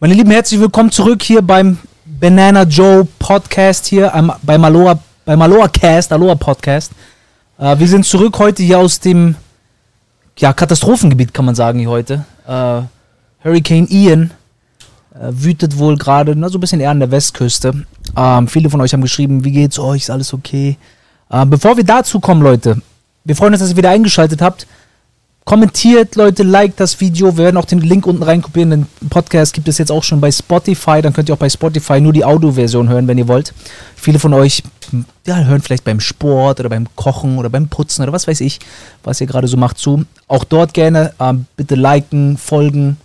Meine Lieben, herzlich willkommen zurück hier beim Banana Joe Podcast hier am, bei Maloa, bei Maloa Cast, Aloha Podcast. Äh, wir sind zurück heute hier aus dem ja, Katastrophengebiet, kann man sagen, hier heute. Äh, Hurricane Ian äh, wütet wohl gerade, na, so ein bisschen eher an der Westküste. Ähm, viele von euch haben geschrieben, wie geht's euch, ist alles okay? Äh, bevor wir dazu kommen, Leute, wir freuen uns, dass ihr wieder eingeschaltet habt. Kommentiert, Leute, liked das Video. Wir werden auch den Link unten reinkopieren. Den Podcast gibt es jetzt auch schon bei Spotify. Dann könnt ihr auch bei Spotify nur die Audioversion hören, wenn ihr wollt. Viele von euch ja, hören vielleicht beim Sport oder beim Kochen oder beim Putzen oder was weiß ich, was ihr gerade so macht zu. Auch dort gerne ähm, bitte liken, folgen,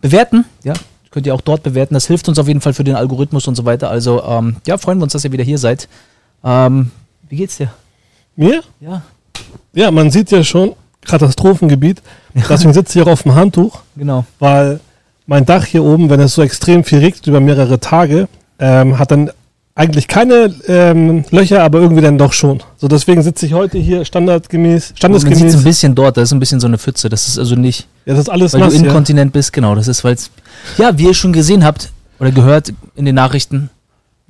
bewerten. Ja, könnt ihr auch dort bewerten. Das hilft uns auf jeden Fall für den Algorithmus und so weiter. Also ähm, ja, freuen wir uns, dass ihr wieder hier seid. Ähm, wie geht's dir? Mir? Ja. Ja, man sieht ja schon, Katastrophengebiet. Deswegen sitze ich auch auf dem Handtuch, Genau. weil mein Dach hier oben, wenn es so extrem viel regnet über mehrere Tage, ähm, hat dann eigentlich keine ähm, Löcher, aber irgendwie dann doch schon. So deswegen sitze ich heute hier standardgemäß, Man sieht standesgemäß. ein bisschen dort, das ist ein bisschen so eine Pfütze. Das ist also nicht, Ja, das ist alles weil nass. du Ja. inkontinent bist, genau. Das ist, weil es, ja, wie ihr schon gesehen habt oder gehört in den Nachrichten,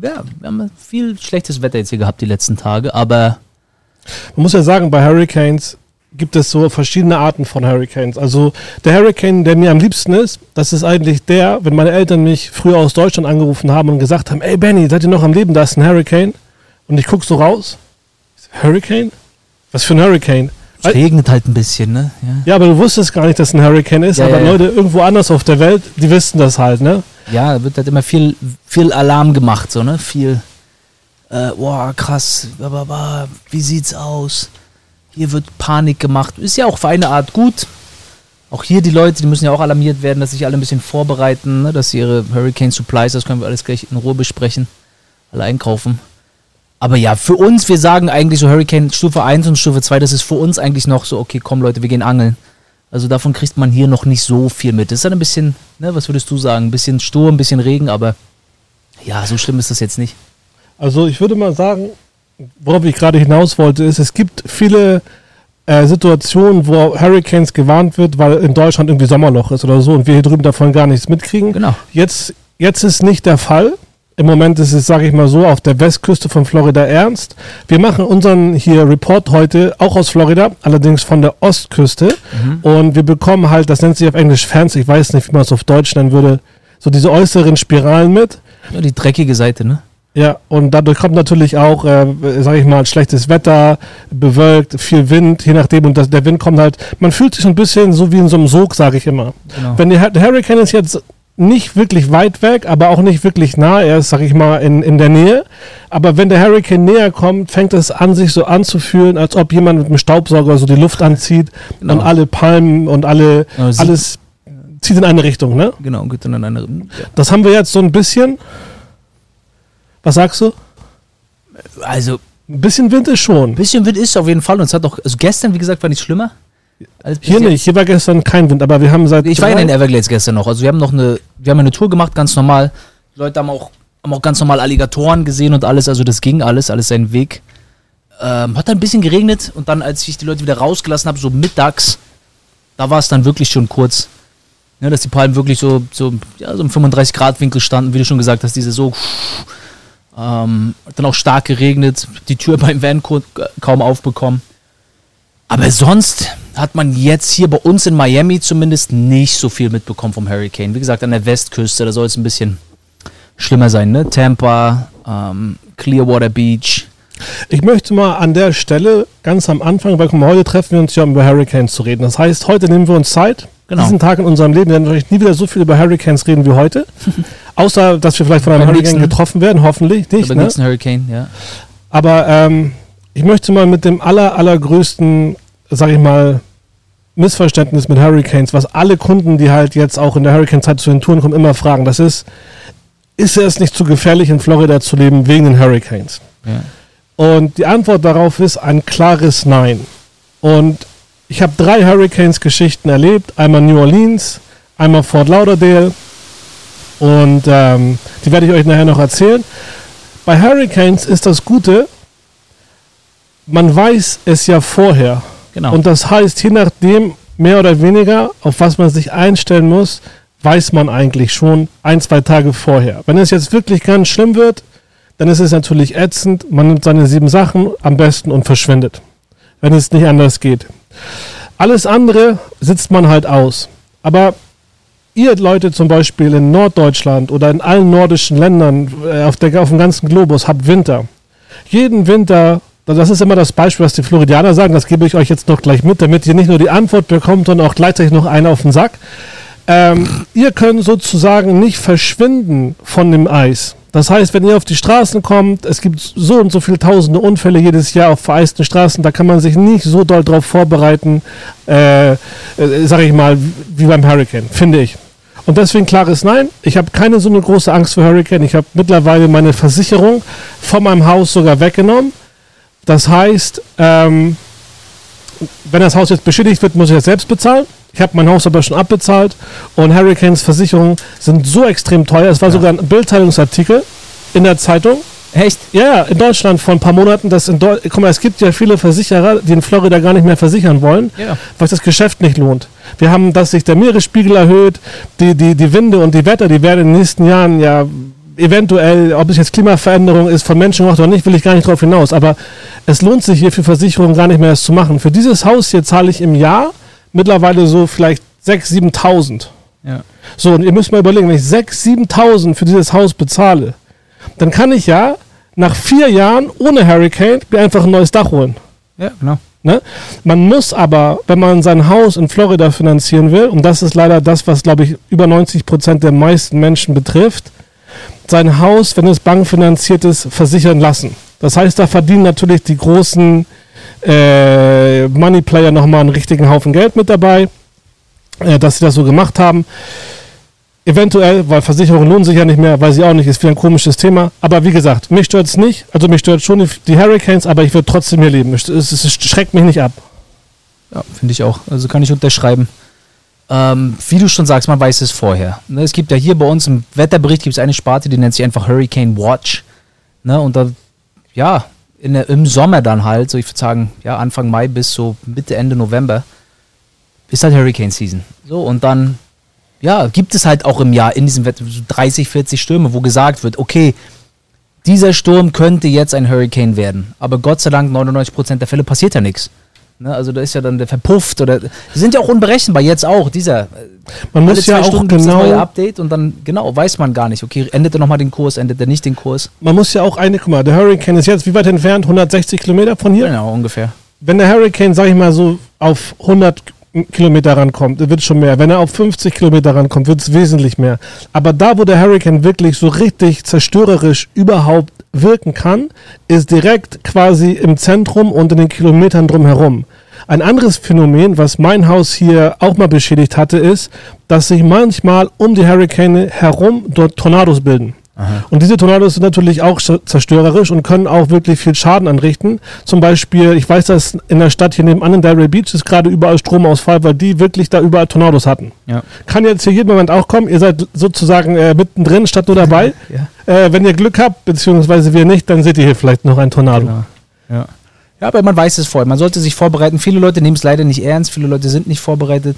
ja, wir haben viel schlechtes Wetter jetzt hier gehabt die letzten Tage, aber Man muss ja sagen, bei Hurricanes gibt es so verschiedene Arten von Hurricanes. Also der Hurricane, der mir am liebsten ist, das ist eigentlich der, wenn meine Eltern mich früher aus Deutschland angerufen haben und gesagt haben, ey Benny, seid ihr noch am Leben, da ist ein Hurricane. Und ich guck so raus, Hurricane? Was für ein Hurricane? es regnet halt ein bisschen, ne? Ja, Ja, aber du wusstest gar nicht, dass ein Hurricane ist, Ja, aber ja. Leute irgendwo anders auf der Welt, die wissen das halt, ne? ja da wird halt immer viel, viel Alarm gemacht, so, ne? Viel, äh, boah, krass, wie sieht's aus? Hier wird Panik gemacht. Ist ja auch für eine Art gut. Auch hier die Leute, die müssen ja auch alarmiert werden, dass sich alle ein bisschen vorbereiten, ne? dass sie ihre Hurricane Supplies, das können wir alles gleich in Ruhe besprechen, alle einkaufen. Aber ja, für uns, wir sagen eigentlich so Hurricane Stufe 1 und Stufe 2, das ist für uns eigentlich noch so, okay, komm Leute, wir gehen angeln. Also davon kriegt man hier noch nicht so viel mit. Das ist dann ein bisschen, ne, was würdest du sagen? Ein bisschen Sturm, ein bisschen Regen, aber ja, so schlimm ist das jetzt nicht. Also ich würde mal sagen, worauf ich gerade hinaus wollte, ist, es gibt viele äh, Situationen, wo Hurricanes gewarnt wird, weil in Deutschland irgendwie Sommerloch ist oder so und wir hier drüben davon gar nichts mitkriegen. Genau. Jetzt, jetzt ist nicht der Fall. Im Moment ist es, sage ich mal so, auf der Westküste von Florida ernst. Wir machen unseren hier Report heute auch aus Florida, allerdings von der Ostküste. Und wir bekommen halt, das nennt sich auf Englisch Fans, ich weiß nicht, wie man es auf Deutsch nennen würde, so diese äußeren Spiralen mit. Ja, die dreckige Seite, ne? Ja, und dadurch kommt natürlich auch, äh, sage ich mal, schlechtes Wetter, bewölkt, viel Wind, je nachdem. Und das, der Wind kommt halt, man fühlt sich so ein bisschen so wie in so einem Sog, sage ich immer. Genau. Wenn der, der Hurricane ist jetzt nicht wirklich weit weg, aber auch nicht wirklich nah, er ist, sag ich mal, in, in der Nähe. Aber wenn der Hurricane näher kommt, fängt es an, sich so anzufühlen, als ob jemand mit einem Staubsauger so die Luft anzieht Genau. und alle Palmen und alle, Genau, alles zieht in eine Richtung, ne? Genau, geht in eine. Ja. Das haben wir jetzt so ein bisschen. Was sagst du? Also, Ein bisschen Wind ist schon. ein bisschen Wind ist auf jeden Fall. Und es hat auch, also gestern, wie gesagt, war nicht schlimmer. Hier nicht, hier war gestern kein Wind, aber wir haben seit. Ich war in den Everglades gestern noch. Also wir haben noch eine, wir haben eine Tour gemacht, ganz normal. Die Leute haben auch, haben auch ganz normal Alligatoren gesehen und alles. Also das ging alles, alles seinen Weg. Ähm, hat dann ein bisschen geregnet und dann, als ich die Leute wieder rausgelassen habe, so mittags, da war es dann wirklich schon kurz. Ne, dass die Palmen wirklich so, so, ja, so im 35 Grad Winkel standen, wie du schon gesagt hast, diese so. Ähm, dann auch stark geregnet, die Tür beim Van kaum aufbekommen. Aber sonst hat man jetzt hier bei uns in Miami zumindest nicht so viel mitbekommen vom Hurricane. Wie gesagt, an der Westküste, da soll es ein bisschen schlimmer sein, ne? Tampa, ähm, Clearwater Beach. Ich möchte mal an der Stelle ganz am Anfang, weil heute treffen wir uns ja, um über Hurricanes zu reden. Das heißt, heute nehmen wir uns Zeit. Genau. Diesen Tag in unserem Leben werden wir wahrscheinlich nie wieder so viel über Hurricanes reden wie heute. Außer, dass wir vielleicht von einem Beim Hurricane nächsten- getroffen werden, hoffentlich nicht. Beim Ne? nächsten Hurricane, ja. Aber ähm, ich möchte mal mit dem aller, allergrößten, sag ich mal, Missverständnis mit Hurricanes, was alle Kunden, die halt jetzt auch in der Hurricane-Zeit zu den Touren kommen, immer fragen. Das ist, ist es nicht zu gefährlich, in Florida zu leben wegen den Hurricanes? ja. Und die Antwort darauf ist ein klares Nein. Und ich habe drei Hurricanes-Geschichten erlebt. Einmal New Orleans, einmal Fort Lauderdale. Und ähm, die werde ich euch nachher noch erzählen. Bei Hurricanes ist das Gute, man weiß es ja vorher. Genau. Und das heißt, je nachdem, mehr oder weniger, auf was man sich einstellen muss, weiß man eigentlich schon ein, zwei Tage vorher. Wenn es jetzt wirklich ganz schlimm wird, dann ist es natürlich ätzend. Man nimmt seine sieben Sachen am besten und verschwindet, wenn es nicht anders geht. Alles andere sitzt man halt aus. Aber ihr Leute zum Beispiel in Norddeutschland oder in allen nordischen Ländern äh, auf, der, auf dem ganzen Globus habt Winter. Jeden Winter, das ist immer das Beispiel, was die Floridianer sagen, das gebe ich euch jetzt noch gleich mit, damit ihr nicht nur die Antwort bekommt, sondern auch gleichzeitig noch einen auf den Sack. Ähm, ihr könnt sozusagen nicht verschwinden von dem Eis. Das heißt, wenn ihr auf die Straßen kommt, es gibt so und so viele tausende Unfälle jedes Jahr auf vereisten Straßen, da kann man sich nicht so doll drauf vorbereiten, äh, äh, sag ich mal, wie beim Hurricane, finde ich. Und deswegen klares Nein. Ich habe keine so eine große Angst vor Hurricane. Ich habe mittlerweile meine Versicherung von meinem Haus sogar weggenommen. Das heißt, ähm, wenn das Haus jetzt beschädigt wird, muss ich das selbst bezahlen. Ich habe mein Haus aber schon abbezahlt und Hurricanes Versicherungen sind so extrem teuer. Es war ja. sogar ein Bildteilungsartikel in der Zeitung. Echt? Ja, in Deutschland vor ein paar Monaten. Das in Deu Guck mal, es gibt ja viele Versicherer, die in Florida gar nicht mehr versichern wollen, ja. weil das Geschäft nicht lohnt. Wir haben, dass sich der Meeresspiegel erhöht, die, die, die Winde und die Wetter, die werden in den nächsten Jahren ja eventuell, ob es jetzt Klimaveränderung ist, von Menschen gemacht oder nicht, will ich gar nicht drauf hinaus. Aber es lohnt sich hier für Versicherungen gar nicht mehr, das zu machen. Für dieses Haus hier zahle ich im Jahr mittlerweile so vielleicht 6.000, 7.000. Ja. So, und ihr müsst mal überlegen, wenn ich 6.000, 7.000 für dieses Haus bezahle, dann kann ich ja nach vier Jahren ohne Hurricane mir einfach ein neues Dach holen. Ja, genau. Ne? Man muss aber, wenn man sein Haus in Florida finanzieren will, und das ist leider das, was, glaube ich, über 90 Prozent der meisten Menschen betrifft, sein Haus, wenn es bankfinanziert ist, versichern lassen. Das heißt, da verdienen natürlich die großen äh, Moneyplayer nochmal einen richtigen Haufen Geld mit dabei, äh, dass sie das so gemacht haben. Eventuell, weil Versicherungen lohnen sich ja nicht mehr, weiß ich auch nicht, ist wieder ein komisches Thema. Aber wie gesagt, mich stört es nicht. Also mich stört schon die, Hurricanes, aber ich würde trotzdem hier leben. Es, es, es, schreckt mich nicht ab. Ja, finde ich auch. Also kann ich unterschreiben. Ähm, wie du schon sagst, man weiß es vorher. Ne, es gibt ja hier bei uns im Wetterbericht gibt eine Sparte, die nennt sich einfach Hurricane Watch. Ne, und da, ja, der, im Sommer dann halt, so ich würde sagen, ja, Anfang Mai bis so Mitte, Ende November, ist halt Hurricane Season. So, und dann ja, gibt es halt auch im Jahr in diesem Wetter 30, 40 Stürme, wo gesagt wird, okay, dieser Sturm könnte jetzt ein Hurricane werden. Aber Gott sei Dank, 99% der Fälle passiert ja nichts. Ne, also da ist ja dann der verpufft oder die sind ja auch unberechenbar jetzt auch dieser. Äh, man muss ja auch Stunden genau neue Update und dann genau weiß man gar nicht. Okay, endet er nochmal den Kurs, endet er nicht den Kurs? Man muss ja auch eine, guck mal, der Hurricane ist jetzt wie weit entfernt? 160 Kilometer von hier? Genau ungefähr. Wenn der Hurricane, sag ich mal so, auf 100 Kilometer rankommt, wird schon mehr. Wenn er auf 50 Kilometer rankommt, wird es wesentlich mehr. Aber da, wo der Hurricane wirklich so richtig zerstörerisch überhaupt wirken kann, ist direkt quasi im Zentrum und in den Kilometern drumherum. Ein anderes Phänomen, was mein Haus hier auch mal beschädigt hatte, ist, dass sich manchmal um die Hurricane herum dort Tornados bilden. Aha. Und diese Tornados sind natürlich auch zerstörerisch und können auch wirklich viel Schaden anrichten. Zum Beispiel, ich weiß, dass in der Stadt hier nebenan in Delray Beach ist gerade überall Stromausfall, weil die wirklich da überall Tornados hatten. Ja. Kann jetzt hier jeden Moment auch kommen. Ihr seid sozusagen äh, mittendrin statt nur dabei. ja. äh, wenn ihr Glück habt, beziehungsweise wir nicht, dann seht ihr hier vielleicht noch ein Tornado. Genau. Ja. ja, aber man weiß es vorher. Man sollte sich vorbereiten. Viele Leute nehmen es leider nicht ernst. Viele Leute sind nicht vorbereitet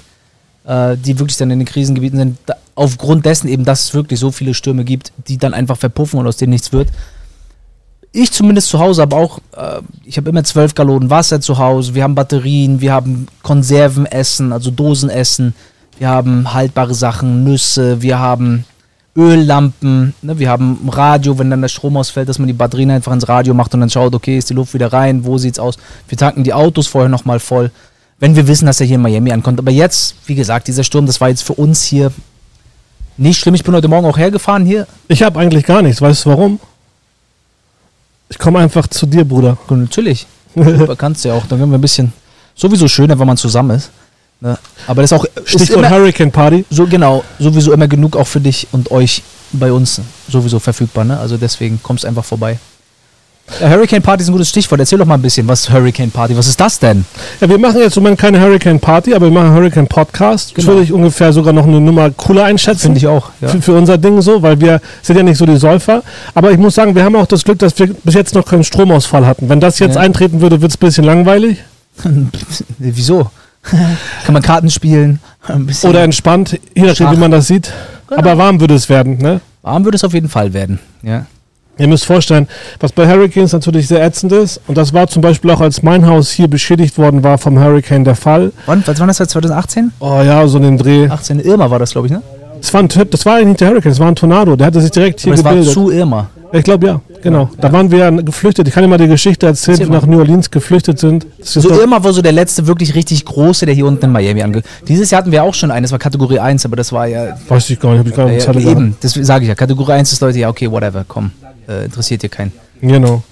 äh, die wirklich dann in den Krisengebieten sind, da, aufgrund dessen eben, dass es wirklich so viele Stürme gibt, die dann einfach verpuffen und aus denen nichts wird. Ich zumindest zu Hause habe auch, äh, ich habe immer zwölf Gallonen Wasser zu Hause, wir haben Batterien, wir haben Konservenessen, also Dosenessen, wir haben haltbare Sachen, Nüsse, wir haben Öllampen, ne, wir haben Radio, wenn dann der Strom ausfällt, dass man die Batterien einfach ins Radio macht und dann schaut, okay, ist die Luft wieder rein, wo sieht's aus? Wir tanken die Autos vorher nochmal voll wenn wir wissen, dass er hier in Miami ankommt. Aber jetzt, wie gesagt, dieser Sturm, das war jetzt für uns hier nicht schlimm. Ich bin heute Morgen auch hergefahren hier. Ich habe eigentlich gar nichts. Weißt du warum? Ich komme einfach zu dir, Bruder. Und natürlich. kannst du ja auch. Dann werden wir ein bisschen. Sowieso schöner, wenn man zusammen ist. Ne? Aber das ist auch. Stichwort Hurricane Party. So genau. Sowieso immer genug auch für dich und euch bei uns sowieso verfügbar. Ne? Also deswegen kommst einfach vorbei. Hurricane Party ist ein gutes Stichwort. Erzähl doch mal ein bisschen, was Hurricane Party, was ist das denn? Ja, wir machen jetzt im Moment keine Hurricane Party, aber wir machen Hurricane Podcast. Genau. Das würde ich ungefähr sogar noch eine Nummer cooler einschätzen. Finde ich auch. Ja. Für, für, unser Ding so, weil wir sind ja nicht so die Säufer. Aber ich muss sagen, wir haben auch das Glück, dass wir bis jetzt noch keinen Stromausfall hatten. Wenn das jetzt ja. eintreten würde, wird es ein bisschen langweilig. Wieso? Kann man Karten spielen. Oder entspannt, je nachdem, wie man das sieht. Genau. Aber warm würde es werden, ne? warm würde es auf jeden Fall werden. Ja. Ihr müsst vorstellen, was bei Hurricanes natürlich sehr ätzend ist, und das war zum Beispiel auch, als mein Haus hier beschädigt worden war vom Hurricane der Fall. Wann, was war das? 2018? Oh ja, so in dem Dreh. 18 Irma war das, glaube ich, ne? Das war, ein, das war nicht der Hurricane, das war ein Tornado. Der hatte sich direkt hier Aber war gebildet. zu Irma. ich glaube ja, genau. Da waren wir geflüchtet. Ich kann dir mal die Geschichte erzählen, Erzähl wie wir nach New Orleans geflüchtet sind. Das So Irma war so der letzte wirklich richtig große, der hier unten in Miami ange. Dieses Jahr hatten wir auch schon einen, das war Kategorie 1, aber das war ja. weiß ich gar nicht, habe ich gar ja, nicht ja gehabt. eben, das sage ich ja. Kategorie 1 ist Leute, ja, okay, whatever, komm. Äh, interessiert dir keinen. Genau.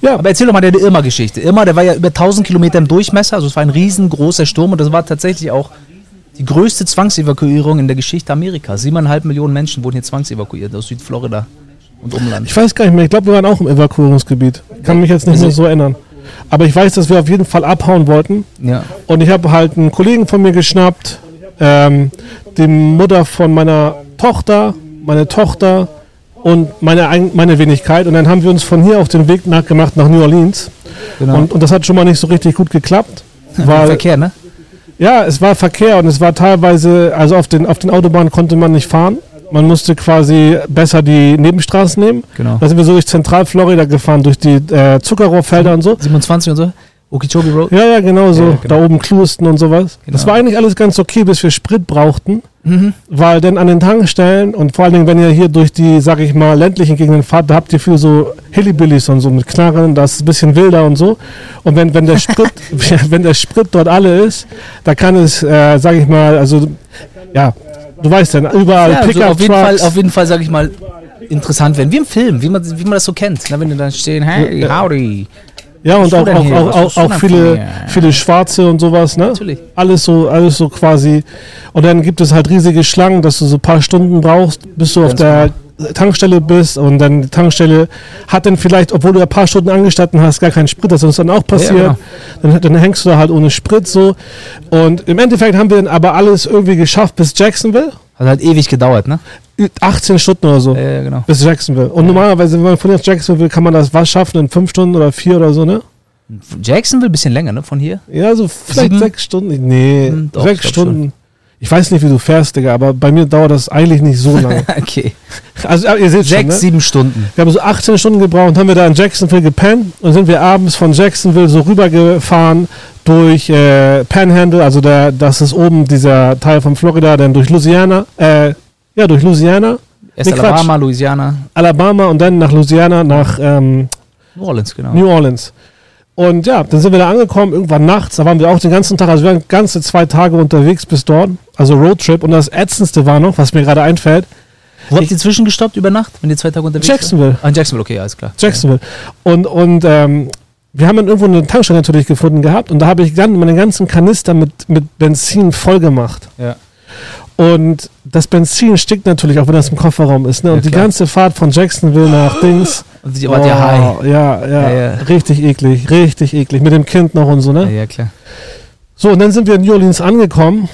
Ja, Aber erzähl doch mal deine Irma-Geschichte. Irma, der war ja über 1000 Kilometer im Durchmesser, also es war ein riesengroßer Sturm und das war tatsächlich auch die größte Zwangsevakuierung in der Geschichte Amerikas. Siebeneinhalb Millionen Menschen wurden hier zwangsevakuiert aus Südflorida und Umland. ich weiß gar nicht mehr. Ich glaube, wir waren auch im Evakuierungsgebiet. Kann mich jetzt nicht Also- mehr so erinnern. Aber ich weiß, dass wir auf jeden Fall abhauen wollten. Ja. Und ich habe halt einen Kollegen von mir geschnappt, ähm, die Mutter von meiner Tochter, meine Tochter und meine, meine Wenigkeit. Und dann haben wir uns von hier auf den Weg nachgemacht nach New Orleans. Genau. Und, und das hat schon mal nicht so richtig gut geklappt. Weil, Verkehr, ne? ja, es war Verkehr und es war teilweise, also auf den, auf den Autobahnen konnte man nicht fahren. Man musste quasi besser die Nebenstraßen nehmen. Genau. Da sind wir so durch Zentralflorida gefahren, durch die äh, Zuckerrohrfelder und so. 27 und so? Okeechobee Road? Ja, ja, genau so. Ja, genau. Da oben Klusten und sowas. Genau. Das war eigentlich alles ganz okay, bis wir Sprit brauchten. Mhm. Weil dann an den Tankstellen und vor allen Dingen, wenn ihr hier durch die, sag ich mal, ländlichen Gegenden fahrt, da habt ihr viel so Hillbillies und so mit Knarren, das ist ein bisschen wilder und so. Und wenn, wenn der Sprit, wenn der Sprit dort alle ist, da kann es, äh, sag ich mal, also, ja, du weißt ja, überall Ja, also auf jeden Fall, auf jeden Fall, sag ich mal, interessant werden. Wie im Film, wie man, wie man das so kennt. Ne? Wenn die dann stehen, hey, howdy. Ja, und auch, auch, auch, auch, auch viele, viele Schwarze und sowas, ne? Natürlich. Alles so, alles so quasi. Und dann gibt es halt riesige Schlangen, dass du so ein paar Stunden brauchst, bis du auf der Tankstelle bist und dann die Tankstelle hat dann vielleicht, obwohl du ein paar Stunden angestanden hast, gar keinen Sprit, das ist uns dann auch passiert. genau. dann, dann hängst du da halt ohne Sprit so. Und im Endeffekt haben wir dann aber alles irgendwie geschafft bis Jacksonville. Hat halt ewig gedauert, ne? 18 Stunden oder so. Ja, ja, genau. Bis Jacksonville. Und normalerweise, wenn man von hier nach Jacksonville will, kann man das was schaffen in 5 Stunden oder 4 oder so, ne? Jacksonville, bisschen länger, ne? Von hier. Ja, so vielleicht Sieben? sechs Stunden. Nee, Hm, doch, sechs ich Stunden. Weiß nicht, wie du fährst, Digga, aber bei mir dauert das eigentlich nicht so lange. okay. also ihr seht schon, Sechs, ne? sieben Stunden. Wir haben so 18 Stunden gebraucht und haben wir da in Jacksonville gepennt und sind wir abends von Jacksonville so rübergefahren durch äh, Panhandle, also der, das ist oben dieser Teil von Florida, dann durch Louisiana, äh, ja, durch Louisiana, Erst Nee, Quatsch. Alabama, Louisiana, Alabama und dann nach Louisiana, nach ähm, New Orleans, genau. New Orleans. Und ja, dann sind wir da angekommen, irgendwann nachts, da waren wir auch den ganzen Tag, also wir waren ganze zwei Tage unterwegs bis dort, also Roadtrip. Und das Ätzendste war noch, was mir gerade einfällt, Wo habt ihr zwischengestoppt über Nacht, wenn ihr zwei Tage unterwegs Jacksonville. Ah, Jacksonville, okay, alles klar. Jacksonville. Und, und ähm, wir haben dann irgendwo eine Tankstelle natürlich gefunden gehabt und da habe ich dann meine ganzen Kanister mit, mit Benzin voll gemacht. Ja. Und das Benzin stickt natürlich, auch wenn das im Kofferraum ist. Ne? Und Ja, die ganze Fahrt von Jacksonville nach Dings. Und ihr wart ja high. Ja, ja, Ja, richtig eklig, richtig eklig. Mit dem Kind noch und so, ne? Ja, ja, klar. So, und dann sind wir in New Orleans angekommen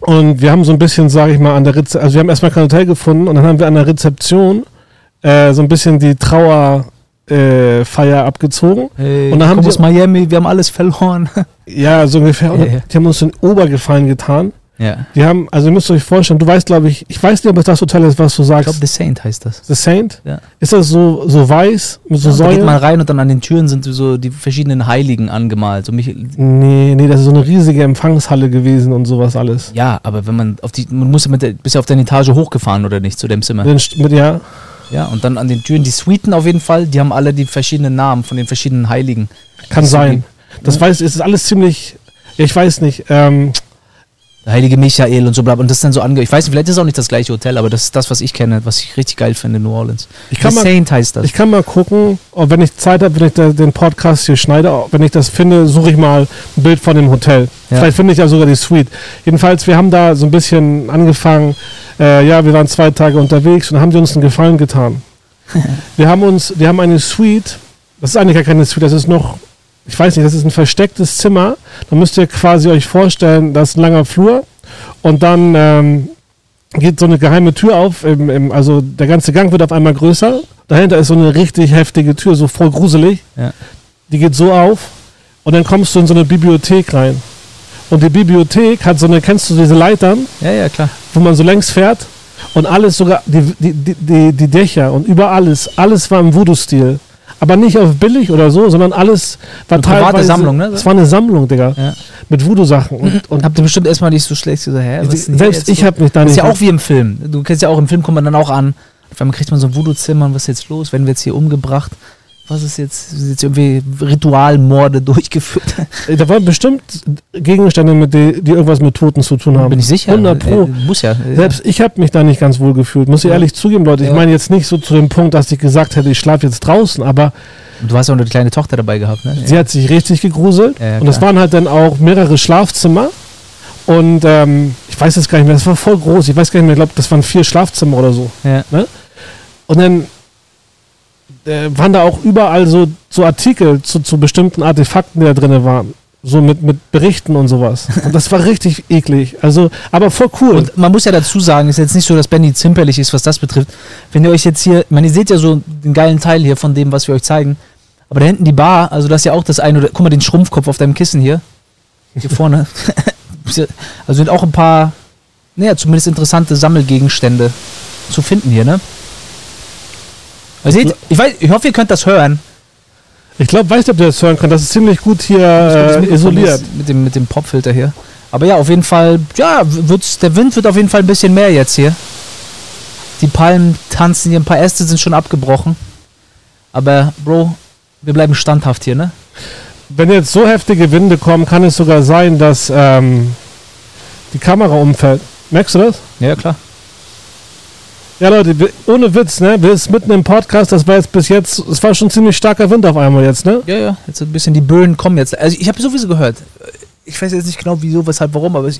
und wir haben so ein bisschen, sage ich mal, an der Rezeption, also wir haben erstmal kein Hotel gefunden und dann haben wir an der Rezeption äh, so ein bisschen die Trauerfeier äh, Feier abgezogen. Hey, Und dann haben die- aus Miami, wir haben alles verloren. Ja, so ungefähr. Ja. die haben uns den Obergefallen getan. Ja. Die haben, also ihr müsst euch vorstellen, du weißt, glaube ich, ich weiß nicht, ob es das Hotel ist, was du Ich sagst. glaube, The Saint heißt das. The Saint? Ja. Ist das so, so weiß, mit so Ja, da geht man Säulen? rein und dann an den Türen sind so die verschiedenen Heiligen angemalt. So mich, Nee, nee, das ist so eine riesige Empfangshalle gewesen und sowas alles. ja, aber wenn man auf die, man muss ja mit der, bist ja auf deine Etage hochgefahren oder nicht zu dem Zimmer. Mit, mit, ja, Ja, und dann an den Türen die Suiten auf jeden Fall, die haben alle die verschiedenen Namen von den verschiedenen Heiligen. kann Das sein. Das ja. weiß, es ist alles ziemlich, ja, ich weiß nicht, ähm, heilige Michael und so bla. Und das ist dann so ange. Ich weiß nicht, vielleicht ist es auch nicht das gleiche Hotel, aber das ist das, was ich kenne, was ich richtig geil finde in New Orleans. ich kann The mal, Saint heißt das. ich kann mal gucken, ob wenn ich Zeit habe, wenn ich den Podcast hier schneide, wenn ich das finde, suche ich mal ein Bild von dem Hotel. Ja. Vielleicht finde ich ja sogar die Suite. Jedenfalls, wir haben da so ein bisschen angefangen, äh, ja, wir waren zwei Tage unterwegs und haben die uns einen Gefallen getan. wir haben uns, wir haben eine Suite, das ist eigentlich gar keine Suite, das ist noch, ich weiß nicht, das ist ein verstecktes Zimmer. Da müsst ihr quasi euch vorstellen, das ist ein langer Flur und dann ähm, geht so eine geheime Tür auf, im, im, also der ganze Gang wird auf einmal größer. Dahinter ist so eine richtig heftige Tür, so voll gruselig. Ja. Die geht so auf und dann kommst du in so eine Bibliothek rein. Und die Bibliothek hat so eine, kennst du diese Leitern, Ja, ja, klar. wo man so längs fährt? Und alles sogar, die, die, die, die, die Dächer und über alles, alles war im Voodoo-Stil. Aber nicht auf billig oder so, sondern alles war Eine private. Sammlung, ne? Es war eine Sammlung, Digga. Ja. Mit Voodoo-Sachen. Und, Und habt ihr bestimmt erstmal nicht so schlecht gesagt, hä? selbst ich so? habe mich da Das ist nicht. ja auch wie im Film. Du kennst ja auch, im Film kommt man dann auch an. Auf einmal kriegt man so ein Voodoo-Zimmer und was ist jetzt los? Werden wir jetzt hier umgebracht? Was ist jetzt, sind jetzt irgendwie Ritualmorde durchgeführt? da waren bestimmt Gegenstände, mit die, die irgendwas mit Toten zu tun haben. Bin ich sicher. 100 Pro. Äh, muss ja. Selbst ich habe mich da nicht ganz wohl gefühlt, muss ich Ja. ehrlich zugeben, Leute. Ich Ja. meine jetzt nicht so zu dem Punkt, dass ich gesagt hätte, ich schlafe jetzt draußen, aber Und du hast ja auch eine kleine Tochter dabei gehabt, ne? sie hat sich richtig gegruselt. Ja, ja, und klar. waren halt dann auch mehrere Schlafzimmer. Und ähm, ich weiß es gar nicht mehr, es war voll groß. Ich weiß gar nicht mehr, ich glaube, das waren vier Schlafzimmer oder so. Ja. Und dann äh, waren da auch überall so, so Artikel zu, zu bestimmten Artefakten, die da drin waren. So mit, mit Berichten und sowas. Und das war richtig eklig. Also, aber voll cool. Und man muss ja dazu sagen, ist jetzt nicht so, dass Benny zimperlich ist, was das betrifft. Wenn ihr euch jetzt hier, ich meine, ihr seht ja so den geilen Teil hier von dem, was wir euch zeigen. Aber da hinten die Bar, also das ist ja auch das eine, oder guck mal den Schrumpfkopf auf deinem Kissen hier. Hier vorne. also sind auch ein paar, naja, zumindest interessante Sammelgegenstände zu finden hier, ne? Also seht, ich, weiß, ich hoffe, ihr könnt das hören. ich glaube, weißt du, ob du das hören kannst? Das ist ziemlich gut hier Ich glaub, äh, isoliert. Mit dem, mit dem Popfilter hier. Aber ja, auf jeden Fall, ja, wird's, der Wind wird auf jeden Fall ein bisschen mehr jetzt hier. Die Palmen tanzen hier, ein paar Äste sind schon abgebrochen. Aber, Bro, wir bleiben standhaft hier, ne? Wenn jetzt so heftige Winde kommen, kann es sogar sein, dass ähm, die Kamera umfällt. Merkst du das? Ja, klar. Ja, Leute, ohne Witz, ne? Wir sind mitten im Podcast, das war jetzt bis jetzt, es war schon ziemlich starker Wind auf einmal jetzt, ne? Ja, ja, jetzt ein bisschen die Böen kommen jetzt. Also ich habe sowieso gehört. Ich weiß jetzt nicht genau wieso, weshalb, warum, aber es,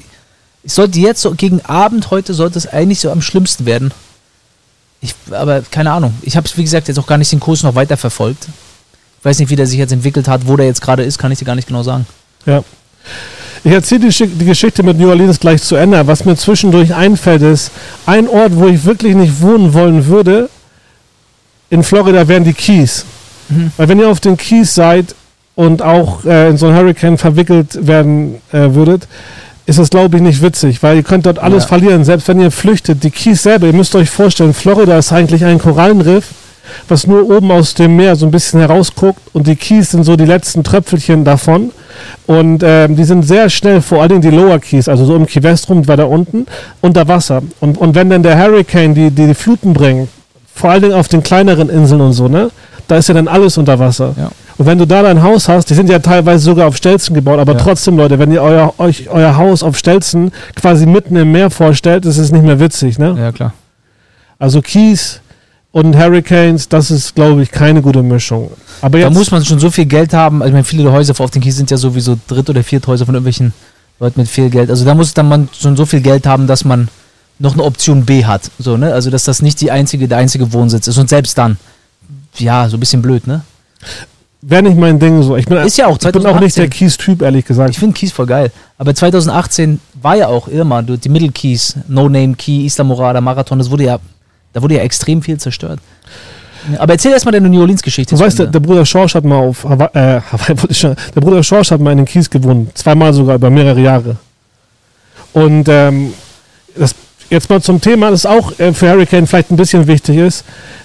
es sollte jetzt so gegen Abend heute sollte es eigentlich so am schlimmsten werden. Ich, aber keine Ahnung. Ich habe es, wie gesagt, jetzt auch gar nicht den Kurs noch weiter verfolgt. Ich weiß nicht, wie der sich jetzt entwickelt hat, wo der jetzt gerade ist, kann ich dir gar nicht genau sagen. Ich erzähle die, Geschichte mit New Orleans gleich zu Ende. Was mir zwischendurch einfällt, ist, ein Ort, wo ich wirklich nicht wohnen wollen würde, in Florida wären die Keys. Mhm. Weil wenn ihr auf den Keys seid und auch äh, in so einen Hurricane verwickelt werden äh, würdet, ist das, glaube ich, nicht witzig, weil ihr könnt dort alles Ja. verlieren, selbst wenn ihr flüchtet. Die Keys selber, ihr müsst euch vorstellen, Florida ist eigentlich ein Korallenriff, was nur oben aus dem Meer so ein bisschen herausguckt und die Keys sind so die letzten Tröpfelchen davon. Und ähm, die sind sehr schnell, vor allen Dingen die Lower Keys, also so im Key West rum, weiter unten, unter Wasser. Und, und wenn dann der Hurricane die, die, die Fluten bringt, vor allen Dingen auf den kleineren Inseln und so, ne, da ist ja dann alles unter Wasser. Ja. Und wenn du da dein Haus hast, die sind ja teilweise sogar auf Stelzen gebaut, aber Ja. trotzdem, Leute, wenn ihr euer, euch euer Haus auf Stelzen quasi mitten im Meer vorstellt, ist es nicht mehr witzig, ne? Ja, klar. Also Keys und Hurricanes, das ist, glaube ich, keine gute Mischung. Aber Da muss man schon so viel Geld haben. Also ich meine, viele Häuser auf den Kies sind ja sowieso Dritt- oder Vierthäuser von irgendwelchen Leuten mit viel Geld. Also da muss dann man schon so viel Geld haben, dass man noch eine Option B hat. So, ne? Also dass das nicht die einzige, der einzige Wohnsitz ist. Und selbst dann, ja, so ein bisschen blöd, ne? wäre nicht mein Ding so. Ich bin, Ist ja auch ich bin auch nicht 2018. der Keys-Typ, ehrlich gesagt. Ich finde Keys voll geil. Aber 2018 war ja auch Irma, die Middle Keys, No Name Key, Isla Morada, Marathon, das wurde ja, da wurde ja extrem viel zerstört. Aber erzähl erstmal deine New Orleans-Geschichte. Du weißt, der, der Bruder Schorsch hat mal auf Hawaii, äh, Hawaii wollte ich schon, der Bruder Schorsch hat mal in den Kies gewohnt, zweimal sogar über mehrere Jahre. Und ähm, das, jetzt mal zum Thema, das auch äh, für Hurricane vielleicht ein bisschen wichtig ist.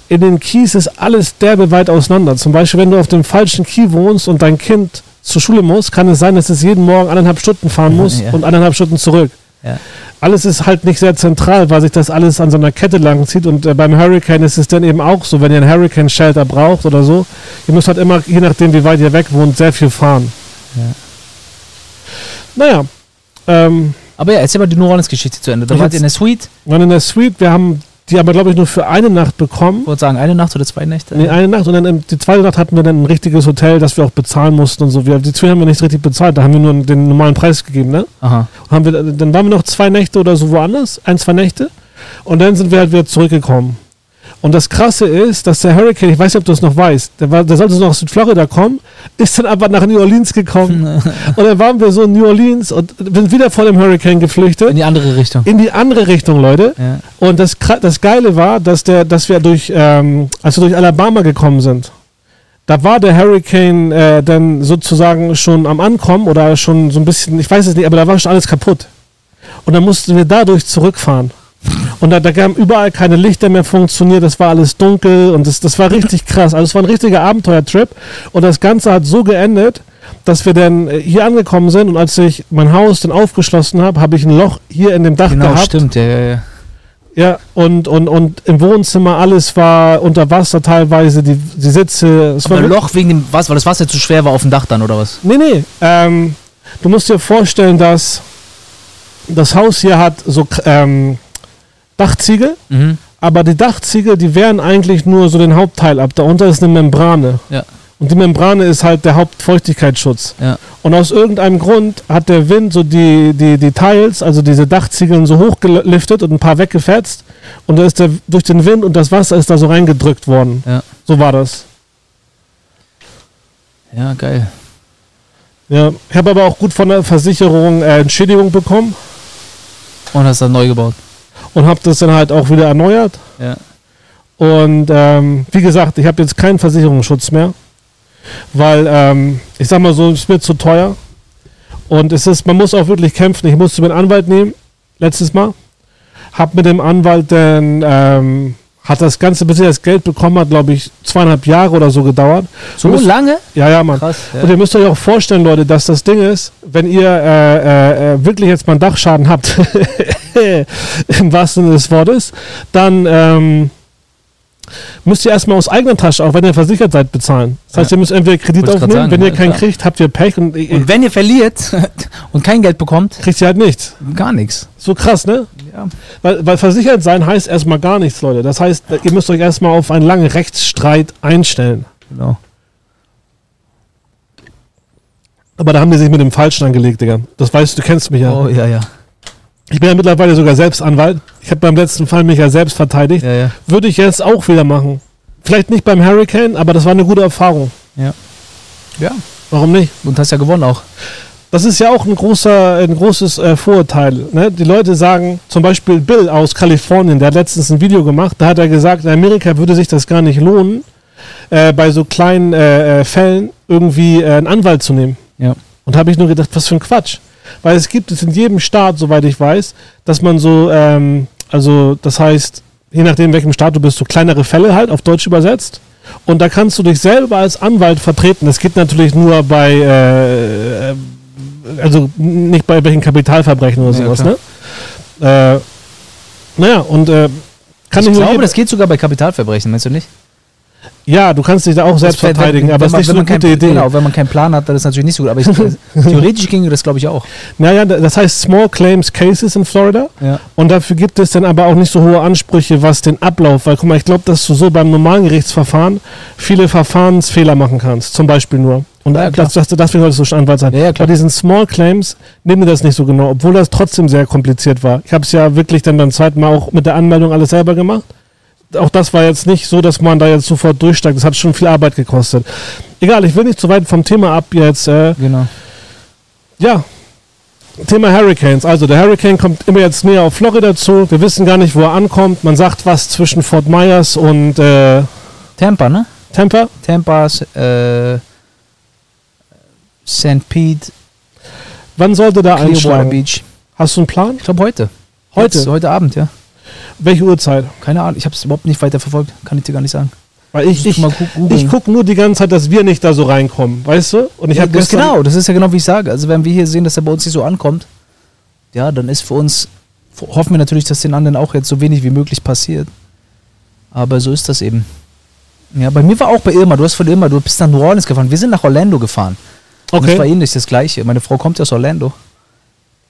In den Kies ist alles derbe weit auseinander. Zum Beispiel, wenn du auf dem falschen Key wohnst und dein Kind zur Schule muss, kann es sein, dass es jeden Morgen eineinhalb Stunden fahren muss Ja. und eineinhalb Stunden zurück. Ja. Alles ist halt nicht sehr zentral, weil sich das alles an so einer Kette lang zieht. Und äh, beim Hurricane ist es dann eben auch so, wenn ihr ein Hurricane-Shelter braucht oder so, ihr müsst halt immer, je nachdem wie weit ihr weg wohnt, sehr viel fahren. Ja. Naja, ähm, Aber ja, erzähl mal die New Orleans-Geschichte zu Ende. Da wart ihr in der Suite, wir waren in der Suite, wir haben die aber, glaube ich, nur für eine Nacht bekommen. ich wollte sagen, eine Nacht oder zwei Nächte. Nee, eine Nacht und dann im- die zweite Nacht hatten wir dann ein richtiges Hotel, das wir auch bezahlen mussten und so. Wir, die Suite haben wir nicht richtig bezahlt, da haben wir nur den normalen Preis gegeben, ne? Aha. haben wir, dann waren wir noch zwei Nächte oder so woanders, ein, zwei Nächte. Und dann sind wir halt wieder zurückgekommen. Und das Krasse ist, dass der Hurricane, ich weiß nicht, ob du es noch weißt, der, war, der sollte so nach Südflorida kommen, ist dann aber nach New Orleans gekommen. und dann waren wir so in New Orleans und sind wieder vor dem Hurricane In geflüchtet. die andere Richtung. In die andere Richtung, Leute. Ja. Und das, das Geile war, dass, der, dass wir durch, ähm, als wir durch Alabama gekommen sind, da war der Hurricane äh, dann sozusagen schon am Ankommen oder schon so ein bisschen, ich weiß es nicht, aber da war schon alles kaputt. Und dann mussten wir dadurch zurückfahren. Und da, da haben überall keine Lichter mehr funktioniert, das war alles dunkel und das, das war richtig krass. Also es war ein richtiger Abenteuertrip und das Ganze hat so geendet, dass wir dann äh, hier angekommen sind und als ich mein Haus dann aufgeschlossen habe, habe ich ein Loch hier in dem Dach Genau, gehabt. stimmt, ja, ja, ja. Ja, und, und, und im Wohnzimmer alles war unter Wasser teilweise, die, die Sitze. Es Aber war ein Loch wegen dem was, weil das Wasser zu schwer war auf dem Dach dann, oder was? Nee, nee. Ähm, du musst dir vorstellen, dass das Haus hier hat so ähm, Dachziegel, Mhm. aber die Dachziegel, die wehren eigentlich nur so den Hauptteil ab. Darunter ist eine Membrane. Ja. Und die Membrane ist halt der Hauptfeuchtigkeitsschutz. Ja. Und aus irgendeinem Grund hat der Wind so die, die, die Tiles, also diese Dachziegeln, so hochgeliftet und ein paar weggefetzt. Und da ist der durch den Wind und das Wasser ist da so reingedrückt worden. Ja. So war das. Ja, geil. Ja. Ich habe aber auch gut von der Versicherung äh, Entschädigung bekommen Und hast dann neu gebaut. Und habe das dann halt auch wieder erneuert. Ja. Und ähm, wie gesagt, ich habe jetzt keinen Versicherungsschutz mehr, weil ähm, ich sag mal so, es mir zu teuer. Und es ist, man muss auch wirklich kämpfen. Ich musste mir einen Anwalt nehmen, letztes Mal. Hab mit dem Anwalt dann, ähm, hat das Ganze, bis er das Geld bekommen hat, glaube ich, zweieinhalb Jahre oder so gedauert. So Müsst- lange? Ja, ja, Mann. Krass. Ja. Und ihr müsst euch auch vorstellen, Leute, dass das Ding ist, wenn ihr äh, äh, äh, wirklich jetzt mal einen Dachschaden habt, im wahrsten Sinne des Wortes, dann ähm, müsst ihr erstmal aus eigener Tasche, auch wenn ihr versichert seid, bezahlen. Das heißt, Ja. ihr müsst entweder Kredit aufnehmen, sagen, wenn ihr ja, keinen klar. kriegt, habt ihr Pech und, ihr Und wenn ihr verliert und kein Geld bekommt, kriegt ihr halt nichts. gar nichts. So krass, ne? Ja. Weil, weil versichert sein heißt erstmal gar nichts, Leute. Das heißt, ihr müsst euch erstmal auf einen langen Rechtsstreit einstellen. Genau. Aber da haben die sich mit dem Falschen angelegt, Digga. Das weißt du, du kennst mich ja. Oh, ja, ja. Ich bin ja mittlerweile sogar selbst Anwalt. Ich habe beim letzten Fall mich ja selbst verteidigt. Ja, ja. Würde ich jetzt auch wieder machen. Vielleicht nicht beim Hurricane, aber das war eine gute Erfahrung. Ja. Warum nicht? Und hast ja gewonnen auch. Das ist ja auch ein, großer, ein großes äh, Vorurteil. Ne? Die Leute sagen, zum Beispiel Bill aus Kalifornien, der hat letztens ein Video gemacht, da hat er gesagt, in Amerika würde sich das gar nicht lohnen, äh, bei so kleinen äh, äh, Fällen irgendwie äh, einen Anwalt zu nehmen. Ja. Und da habe ich nur gedacht, was für ein Quatsch. Weil es gibt es in jedem Staat, soweit ich weiß, dass man so, ähm, also das heißt, je nachdem, welchem Staat du bist, so kleinere Fälle halt auf Deutsch übersetzt. Und da kannst du dich selber als Anwalt vertreten. Das geht natürlich nur bei, äh, äh, also nicht bei welchen Kapitalverbrechen oder Ja, sowas, klar. ne? Äh, naja, und äh, kann ich ich glaube, das geht sogar bei Kapitalverbrechen, meinst du nicht? ja, du kannst dich da auch selbst Das- wenn- verteidigen, wenn- aber es wenn ist man- nicht so eine gute kein, Idee. Genau, wenn man keinen Plan hat, dann ist das natürlich nicht so gut. Aber ich, theoretisch ginge das, glaube ich, auch. Naja, das heißt Small Claims Cases in Florida. Ja. Und dafür gibt es dann aber auch nicht so hohe Ansprüche, was den Ablauf, weil guck mal, ich glaube, dass du so beim normalen Gerichtsverfahren viele Verfahrensfehler machen kannst, zum Beispiel nur. Und Ja, das, das, deswegen solltest du schon Anwalt sein. Ja, ja. Bei diesen Small Claims nehmen die das nicht so genau, obwohl das trotzdem sehr kompliziert war. Ich habe es ja wirklich dann beim zweiten Mal auch mit der Anmeldung alles selber gemacht. Auch das war jetzt nicht so, dass man da jetzt sofort durchsteigt. Das hat schon viel Arbeit gekostet. Egal, ich will nicht zu weit vom Thema ab jetzt. Äh, Genau. ja, Thema Hurricanes. Also der Hurricane kommt immer jetzt näher auf Florida zu. Wir wissen gar nicht, wo er ankommt. Man sagt was zwischen Fort Myers und äh, Tampa, ne? Tampa. Tampa, äh, St. Pete, Wann sollte da einschlagen? Beach. Hast du einen Plan? Ich glaube heute. Heute? Jetzt, heute Abend, ja. Welche Uhrzeit? Keine Ahnung. Ich habe es überhaupt nicht weiter verfolgt. Kann ich dir gar nicht sagen. Weil ich, ich, ich gucke nur die ganze Zeit, dass wir nicht da so reinkommen, weißt du? Und ich ja, habe das gestern, genau, das ist ja genau wie ich sage. Also wenn wir hier sehen, dass er bei uns nicht so ankommt, ja, dann ist für uns, hoffen wir natürlich, dass den anderen auch jetzt so wenig wie möglich passiert. Aber so ist das eben. Ja, bei mir war auch bei Irma, du hast von Irma, du bist nach New Orleans gefahren. Wir sind nach Orlando gefahren. Und das war Okay. ähnlich das gleiche. Meine Frau kommt ja aus Orlando.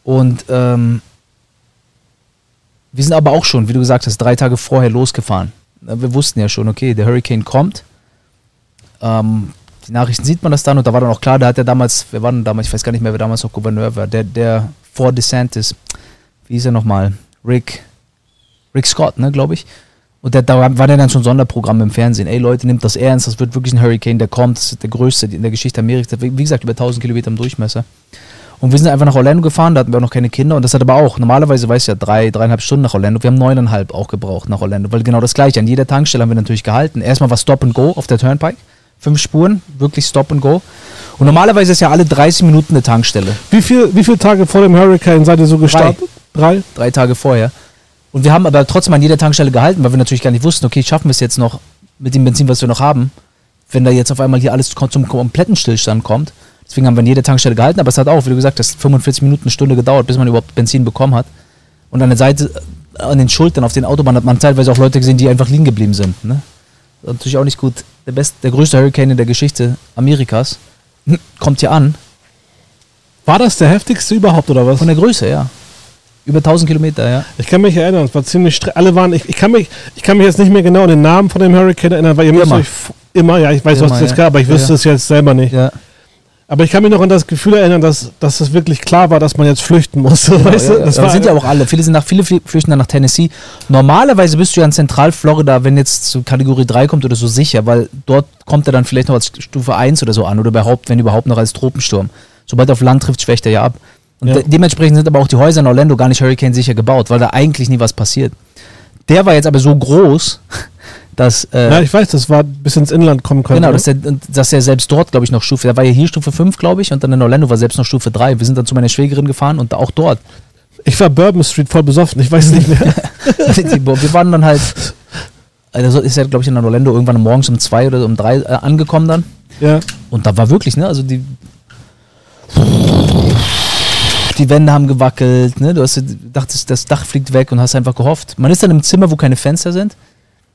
Und ähm, wir sind aber auch schon, wie du gesagt hast, drei Tage vorher losgefahren. Wir wussten ja schon, okay, der Hurricane kommt. Ähm, die Nachrichten sieht man das dann und da war dann auch klar, da hat er damals, wir waren damals, ich weiß gar nicht mehr, wer damals noch Gouverneur war, der, der vor DeSantis, wie hieß er nochmal? Rick, Rick Scott, ne, glaube ich. Und da war der dann schon Sonderprogramm im Fernsehen. Ey Leute, nimmt das ernst, das wird wirklich ein Hurricane, der kommt, das ist der größte in der Geschichte Amerikas, wie wie gesagt, über 1000 Kilometer im Durchmesser. Und wir sind einfach nach Orlando gefahren, da hatten wir auch noch keine Kinder und das hat aber auch, normalerweise weiß ich ja, drei, dreieinhalb Stunden nach Orlando. Wir haben neuneinhalb auch gebraucht nach Orlando, weil genau das gleiche. An jeder Tankstelle haben wir natürlich gehalten. Erstmal war Stop and Go auf der Turnpike, Fünf Spuren, wirklich Stop and Go. Und normalerweise ist ja alle 30 Minuten eine Tankstelle. Wie, viel, wie viele Tage vor dem Hurricane seid ihr so gestartet? Drei. Drei Tage vorher. Und wir haben aber trotzdem an jeder Tankstelle gehalten, weil wir natürlich gar nicht wussten, okay, schaffen wir es jetzt noch mit dem Benzin, was wir noch haben, wenn da jetzt auf einmal hier alles zum kompletten Stillstand kommt. Deswegen haben wir an jeder Tankstelle gehalten, aber es hat auch, wie du gesagt hast, 45 Minuten, eine Stunde gedauert, bis man überhaupt Benzin bekommen hat. Und an der Seite, an den Schultern, auf den Autobahnen hat man teilweise auch Leute gesehen, die einfach liegen geblieben sind. Ne? Das ist natürlich auch nicht gut. Der, best, der größte Hurricane in der Geschichte Amerikas kommt hier an. War das der heftigste überhaupt oder was? Von der Größe, ja. Über 1000 Kilometer, ja. Ich kann mich erinnern, es war ziemlich stre- Alle waren, ich, ich, kann mich, ich kann mich jetzt nicht mehr genau an den Namen von dem Hurricane erinnern, weil ihr müsst euch immer, ja, ich weiß, was Irma, es jetzt ja. gab, aber ich Ja, wüsste ja. es jetzt selber nicht. ja. Aber ich kann mich noch an das Gefühl erinnern, dass, dass es wirklich klar war, dass man jetzt flüchten musste. Genau, weißt ja, du? ja. Das war, sind ja auch alle. Viele sind nach, viele flüchten dann nach Tennessee. Normalerweise bist du ja in Zentralflorida, wenn jetzt zu Kategorie 3 kommt oder so sicher, weil dort kommt er dann vielleicht noch als Stufe 1 oder so an oder überhaupt, wenn überhaupt noch als Tropensturm. Sobald er auf Land trifft, schwächt er ja ab. Und Ja. de dementsprechend sind aber auch die Häuser in Orlando gar nicht Hurricane sicher gebaut, weil da eigentlich nie was passiert. Der war jetzt aber so groß, dass. Äh, ja, ich weiß, das war bis ins Inland kommen können. Genau, ne? dass er, dass er selbst dort, glaube ich, noch Stufe, da war ja hier Stufe 5, glaube ich, und dann in Orlando war selbst noch Stufe 3. Wir sind dann zu meiner Schwägerin gefahren und auch dort. ich war Bourbon Street voll besoffen, ich weiß nicht mehr. Wir waren dann halt, also ist ja, glaube ich, in Orlando irgendwann morgens um zwei oder um drei äh, angekommen dann. ja. Und da war wirklich, ne, also die. Die Wände haben gewackelt, ne? Du hast dachtest, das Dach fliegt weg und hast einfach gehofft. Man ist dann im Zimmer, wo keine Fenster sind,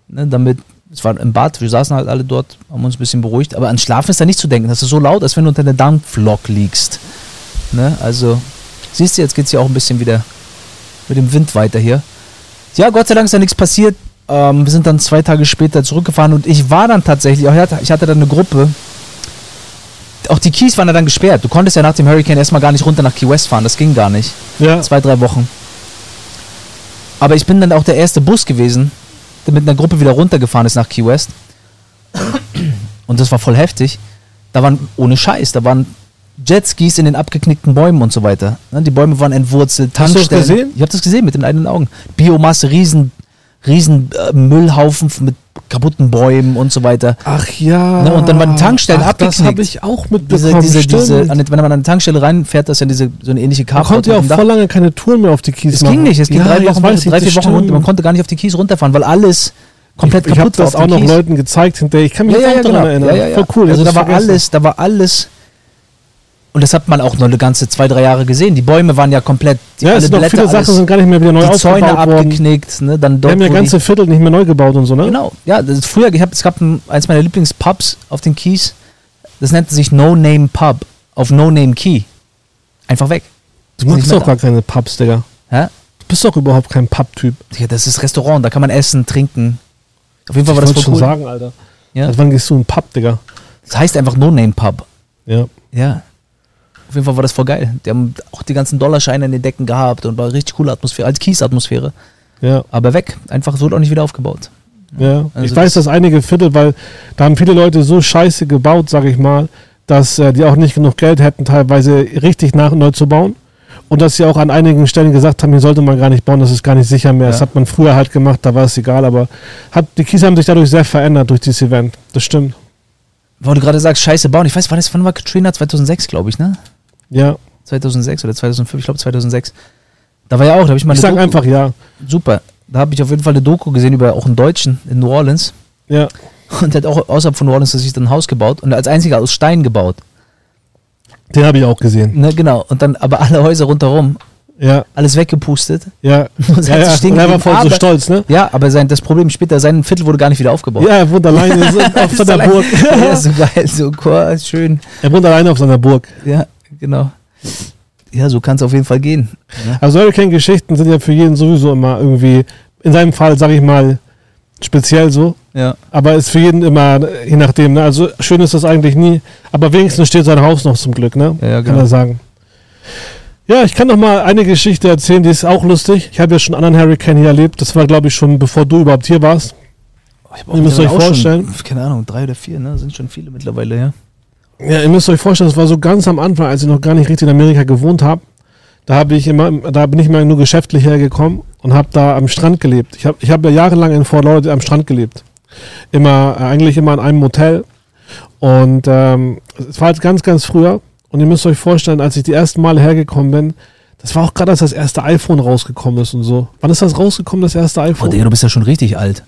ne, damit, es war im Bad, wir saßen halt alle dort, haben uns ein bisschen beruhigt, aber an Schlafen ist da nicht zu denken. Das ist so laut, als wenn du unter der Dampflok liegst. Ne? Also, siehst du, jetzt geht es ja auch ein bisschen wieder mit dem Wind weiter hier. Ja, Gott sei Dank ist da nichts passiert. Ähm, wir sind dann zwei Tage später zurückgefahren und ich war dann tatsächlich, ich hatte, ich hatte dann eine Gruppe. Auch die Keys waren ja dann gesperrt. Du konntest ja nach dem Hurricane erstmal gar nicht runter nach Key West fahren. Das ging gar nicht. ja. Zwei, drei Wochen. Aber ich bin dann auch der erste Bus gewesen, der mit einer Gruppe wieder runtergefahren ist nach Key West. Und das war voll heftig. Da waren, ohne Scheiß, da waren Jetskis in den abgeknickten Bäumen und so weiter. Ne, Die Bäume waren entwurzelt, Hast du das Tankstellen. gesehen? Ich habe das gesehen mit den eigenen Augen. Biomasse, riesen, riesen äh, Müllhaufen mit kaputten Bäumen und so weiter. Ach ja. Ne, und dann waren die Tankstellen Ach, Das abgeknickt. habe ich auch Diese, mitbekommen. diese, diese, an den- wenn man an eine Tankstelle reinfährt, das ist ja diese, so eine ähnliche man Karte. konnte ja auch voll lange keine Touren mehr auf die Kies Es machen. ging nicht, es ging ja, drei Wochen, ich, drei, vier das Wochen runter. Man konnte gar nicht auf die Kies runterfahren, weil alles komplett ich ich habe kaputt war das auch noch Kies. Leuten gezeigt hinterher. Ich kann mich Ja, ja, auch ja, daran genau. erinnern. Ja, ja, ja. Voll cool. Also ich da war das alles, da war alles. Und das hat man auch noch eine ganze zwei, drei Jahre gesehen. Die Bäume waren ja komplett, die, Ja, alle Blätter, viele Sachen sind gar nicht mehr wieder neu die Zäune abgeknickt. Ne, dann Wir dort, haben ja ganze Viertel nicht mehr neu gebaut und so, ne? genau, ja, das früher, ich hab, es gab ein, eins meiner Lieblingspubs auf den Keys, das nannte sich No Name Pub, auf No Name Key. Einfach weg. Du magst doch gar keine Pubs, Digga. Hä? Du bist doch überhaupt kein Pub-Typ. Ja, das ist Restaurant, da kann man essen, trinken. Auf jeden Fall war das voll schon cool. sagen, Alter. Ja. Seit wann gehst du in einen Pub, Digga? Das heißt einfach No Name Pub. Ja. Ja. Auf jeden Fall war das voll geil. Die haben auch die ganzen Dollarscheine in den Decken gehabt und war richtig coole Atmosphäre, als Kies-Atmosphäre. Ja, Aber weg. Einfach so auch nicht wieder aufgebaut. ja. Also ich weiß, das- dass einige Viertel, weil da haben viele Leute so scheiße gebaut, sag ich mal, dass äh, die auch nicht genug Geld hätten, teilweise richtig nach und neu zu bauen. Und dass sie auch an einigen Stellen gesagt haben, hier sollte man gar nicht bauen, das ist gar nicht sicher mehr. Das Ja. hat man früher halt gemacht, da war es egal, aber hat, die Kies haben sich dadurch sehr verändert durch dieses Event. Das stimmt. Weil du gerade sagst, scheiße bauen. Ich weiß, wann, ist, wann war Katrina? 2006, glaube ich, ne? Ja. 2006 oder 2005, ich glaube 2006. Da war ja auch, da habe ich mal Ich sag Doku, einfach ja. super. Da habe ich auf jeden Fall eine Doku gesehen über auch einen Deutschen in New Orleans. Ja. Und der hat auch außerhalb von New Orleans sich dann ein Haus gebaut und als einziger aus Stein gebaut. Den habe ich auch gesehen. Ne, genau. Und dann aber alle Häuser rundherum, Ja, alles weggepustet. ja. Und ja, ja. Und er war voll so stolz, ne? Ja, aber sein, das Problem später, sein Viertel wurde gar nicht wieder aufgebaut. Ja, er wohnt alleine auf seiner Burg. Ja, so geil, so cool, schön. Er wohnt alleine auf seiner Burg. Ja, genau. Ja, so kann es auf jeden Fall gehen. Also Hurricane-Geschichten sind ja für jeden sowieso immer irgendwie, in seinem Fall, sage ich mal, speziell so. Ja. Aber ist für jeden immer, je nachdem, ne? Also schön ist das eigentlich nie. Aber wenigstens steht sein Haus noch zum Glück, ne? Ja, ja, Kann genau. er sagen. Ja, ich kann noch mal eine Geschichte erzählen, die ist auch lustig. Ich habe ja schon einen anderen Hurricane hier erlebt. Das war, glaube ich, schon bevor du überhaupt hier warst. Ich hab Ihr müsst euch vorstellen- Schon, keine Ahnung, drei oder vier, ne? Sind schon viele mittlerweile, ja. Ja, ihr müsst euch vorstellen, das war so ganz am Anfang, als ich noch gar nicht richtig in Amerika gewohnt habe. Da habe ich immer, da bin ich mal nur geschäftlich hergekommen und habe da am Strand gelebt. Ich habe, ich habe ja jahrelang in Fort Lauderdale am Strand gelebt. Immer, äh, eigentlich immer in einem Motel. Und ähm, es war halt ganz, ganz früher. Und ihr müsst euch vorstellen, als ich die ersten Male hergekommen bin, das war auch gerade, als das erste iPhone rausgekommen ist und so. Wann ist das rausgekommen, das erste Oh, iPhone? Digga, du bist ja schon richtig alt.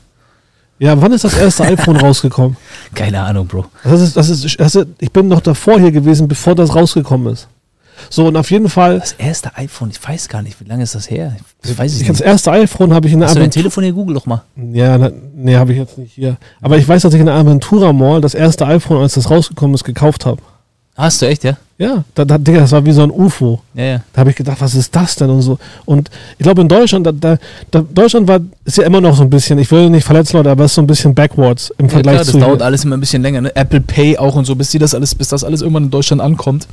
Ja, wann ist das erste iPhone rausgekommen? Keine Ahnung, Bro. Das ist, das ist, das ist, ich bin noch davor hier gewesen, bevor das rausgekommen ist. So, und auf jeden Fall, Das erste iPhone, ich weiß gar nicht, wie lange ist das her? Das weiß ich ich, das nicht. erste iPhone habe ich in der Hast du dein Aventura. Telefon hier? Google doch mal. Ja, na, nee, habe ich jetzt nicht hier. Aber ich weiß, dass ich in der Aventura Mall das erste iPhone, als das rausgekommen ist, gekauft habe. Hast du echt, ja? Ja, da, da, Digga, das war wie so ein UFO. Ja, ja. Da habe ich gedacht, was ist das denn und so. Und ich glaube, in Deutschland, da, da, da, Deutschland war, ist ja immer noch so ein bisschen, ich will nicht verletzen, Leute, aber es ist so ein bisschen backwards im ja Vergleich klar, das zu. dauert hier. alles immer ein bisschen länger, ne? Apple Pay auch und so, bis die das alles, bis das alles irgendwann in Deutschland ankommt.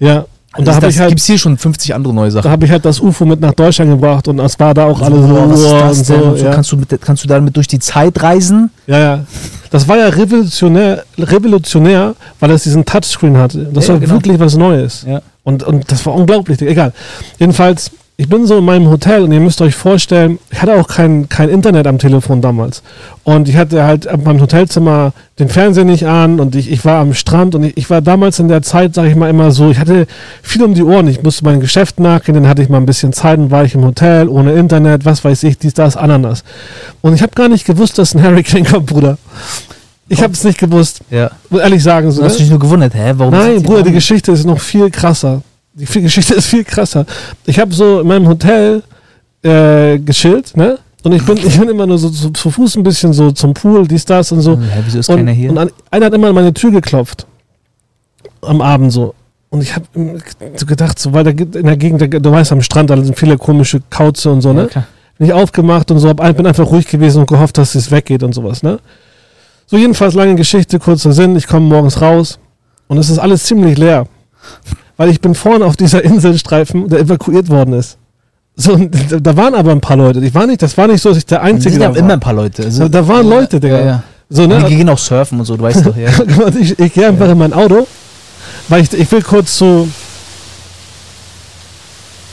Ja, und da Also habe das ich halt. gibt's hier schon 50 andere neue Da Sachen. habe ich halt das UFO mit nach Deutschland gebracht und es war da auch alles so, Boah, was ist wow das und denn? so. Und so ja. kannst, du mit, kannst du damit durch die Zeit reisen? ja, ja. Das war ja revolutionär, revolutionär, weil es diesen Touchscreen hatte. Das Ja, war genau. wirklich was Neues. Ja. Und, und das war unglaublich. Egal. Jedenfalls, ich bin so in meinem Hotel und ihr müsst euch vorstellen, ich hatte auch kein, kein Internet am Telefon damals. Und ich hatte halt in meinem Hotelzimmer den Fernseher nicht an und ich, ich war am Strand und ich, ich war damals in der Zeit, sage ich mal immer so, ich hatte viel um die Ohren. Ich musste meinem Geschäft nachgehen, dann hatte ich mal ein bisschen Zeit und war ich im Hotel, ohne Internet, was weiß ich, dies, das, Ananas. Und ich habe gar nicht gewusst, dass ein Hurricane kommt, Bruder. Ich habe es nicht gewusst. Ja. Muss ehrlich sagen. So, Du hast ne? dich nur gewundert, hä? Warum Nein, Bruder, die Geschichte ist noch viel krasser. Die Geschichte ist viel krasser. Ich habe so in meinem Hotel äh, geschillt, ne? Und ich bin, ich bin immer nur so zu, zu Fuß ein bisschen so zum Pool, dies, das und so. Hä, wieso ist und, keiner hier? und an, einer hat immer an meine Tür geklopft. Am Abend so. Und ich habe so gedacht, so, weil da in der Gegend, du weißt, am Strand, da sind viele komische Kauze und so, ja, ne? klar. nicht aufgemacht und so, hab, bin einfach ruhig gewesen und gehofft, dass es weggeht und sowas, ne? So, jedenfalls lange Geschichte, kurzer Sinn, ich komme morgens raus und es ist alles ziemlich leer. Weil ich bin vorne auf dieser Inselstreifen, der evakuiert worden ist. So, da waren aber ein paar Leute. Ich war nicht, das war nicht so, dass ich der Einzige sind da ja war. immer ein paar Leute. Also, Da- waren Leute, Digga. Ja, ja. so, Die ne? gehen auch surfen und so, du weißt doch, ja. Ich, ich gehe einfach in mein Auto, weil ich, ich will kurz zu.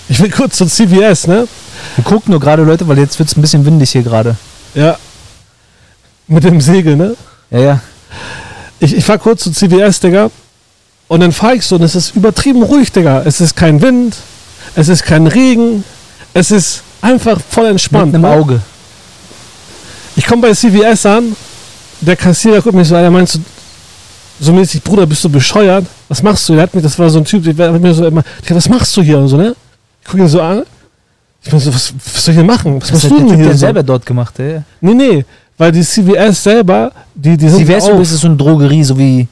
Ich will kurz zu CVS, ne? Wir gucken nur gerade, Leute, weil jetzt wird es ein bisschen windig hier gerade. Ja. Mit dem Segel, ne? Ja, ja. Ich, ich fahr kurz zu CVS, Digga. Und dann fahr ich so und es ist übertrieben ruhig, Digga. Es ist kein Wind, es ist kein Regen, es ist einfach voll entspannt. Mit einem ne? Auge. Ich komme bei CVS an, der Kassierer guckt mich so an, er meint so, so mäßig, Bruder, bist du bescheuert? Was machst du? Der hat mich, das war so ein Typ, der hat mir so immer, was machst du hier? Und so, ne? Ich gucke ihn so an. Ich bin so, was, was soll ich hier machen? Was Das machst du denn hier? der So? selber dort gemacht, ja. Nee, nee, weil die CVS selber, die, die sind CVS auch, ist so eine Drogerie, so wie,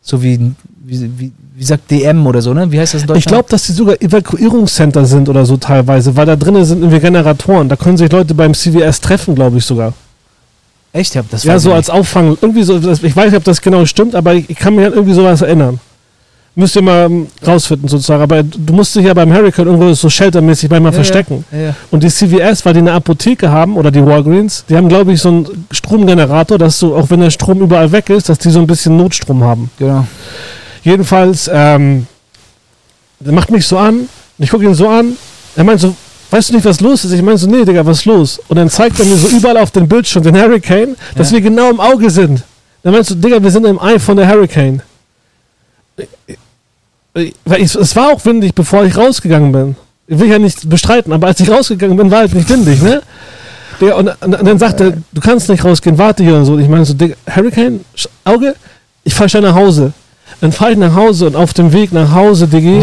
so wie, wie, wie, wie sagt DM oder so, ne? Wie heißt das in Deutschland? Ich glaube, dass die sogar Evakuierungscenter sind oder so teilweise, weil da drinnen sind irgendwie Generatoren. Da können sich Leute beim CVS treffen, glaube ich sogar. Echt? Ja, das Ja, so ich als Auffang. Irgendwie so, ich weiß nicht, ob das genau stimmt, aber ich, ich kann mich an irgendwie sowas erinnern. Müsst ihr mal ähm, rausfinden sozusagen. Aber du musst dich ja beim Hurricane irgendwo so sheltermäßig manchmal Ja, verstecken. Ja, ja. Und die CVS, weil die eine Apotheke haben, oder die Walgreens, die haben, glaube ich, so einen Stromgenerator, dass du, auch wenn der Strom überall weg ist, dass die so ein bisschen Notstrom haben. Genau. Jedenfalls, ähm, der macht mich so an, und ich gucke ihn so an, er meint so, weißt du nicht, was los ist? Ich meine so, nee, Digga, was ist los? Und dann zeigt er mir so überall auf dem Bildschirm den Hurricane, dass Ja. wir genau im Auge sind. Dann meinst du, Digga, wir sind im Eye von der Hurricane. Weil ich, es war auch windig, bevor ich rausgegangen bin. Ich will ja nicht bestreiten, aber als ich rausgegangen bin, war halt nicht windig, ne? Digga, und, und, und dann sagt er, du kannst nicht rausgehen, warte hier und so. Und ich meine so, Digga, Hurricane, Auge, ich fahr schnell nach Hause. Dann fahre ich nach Hause und auf dem Weg nach Hause, Diggi,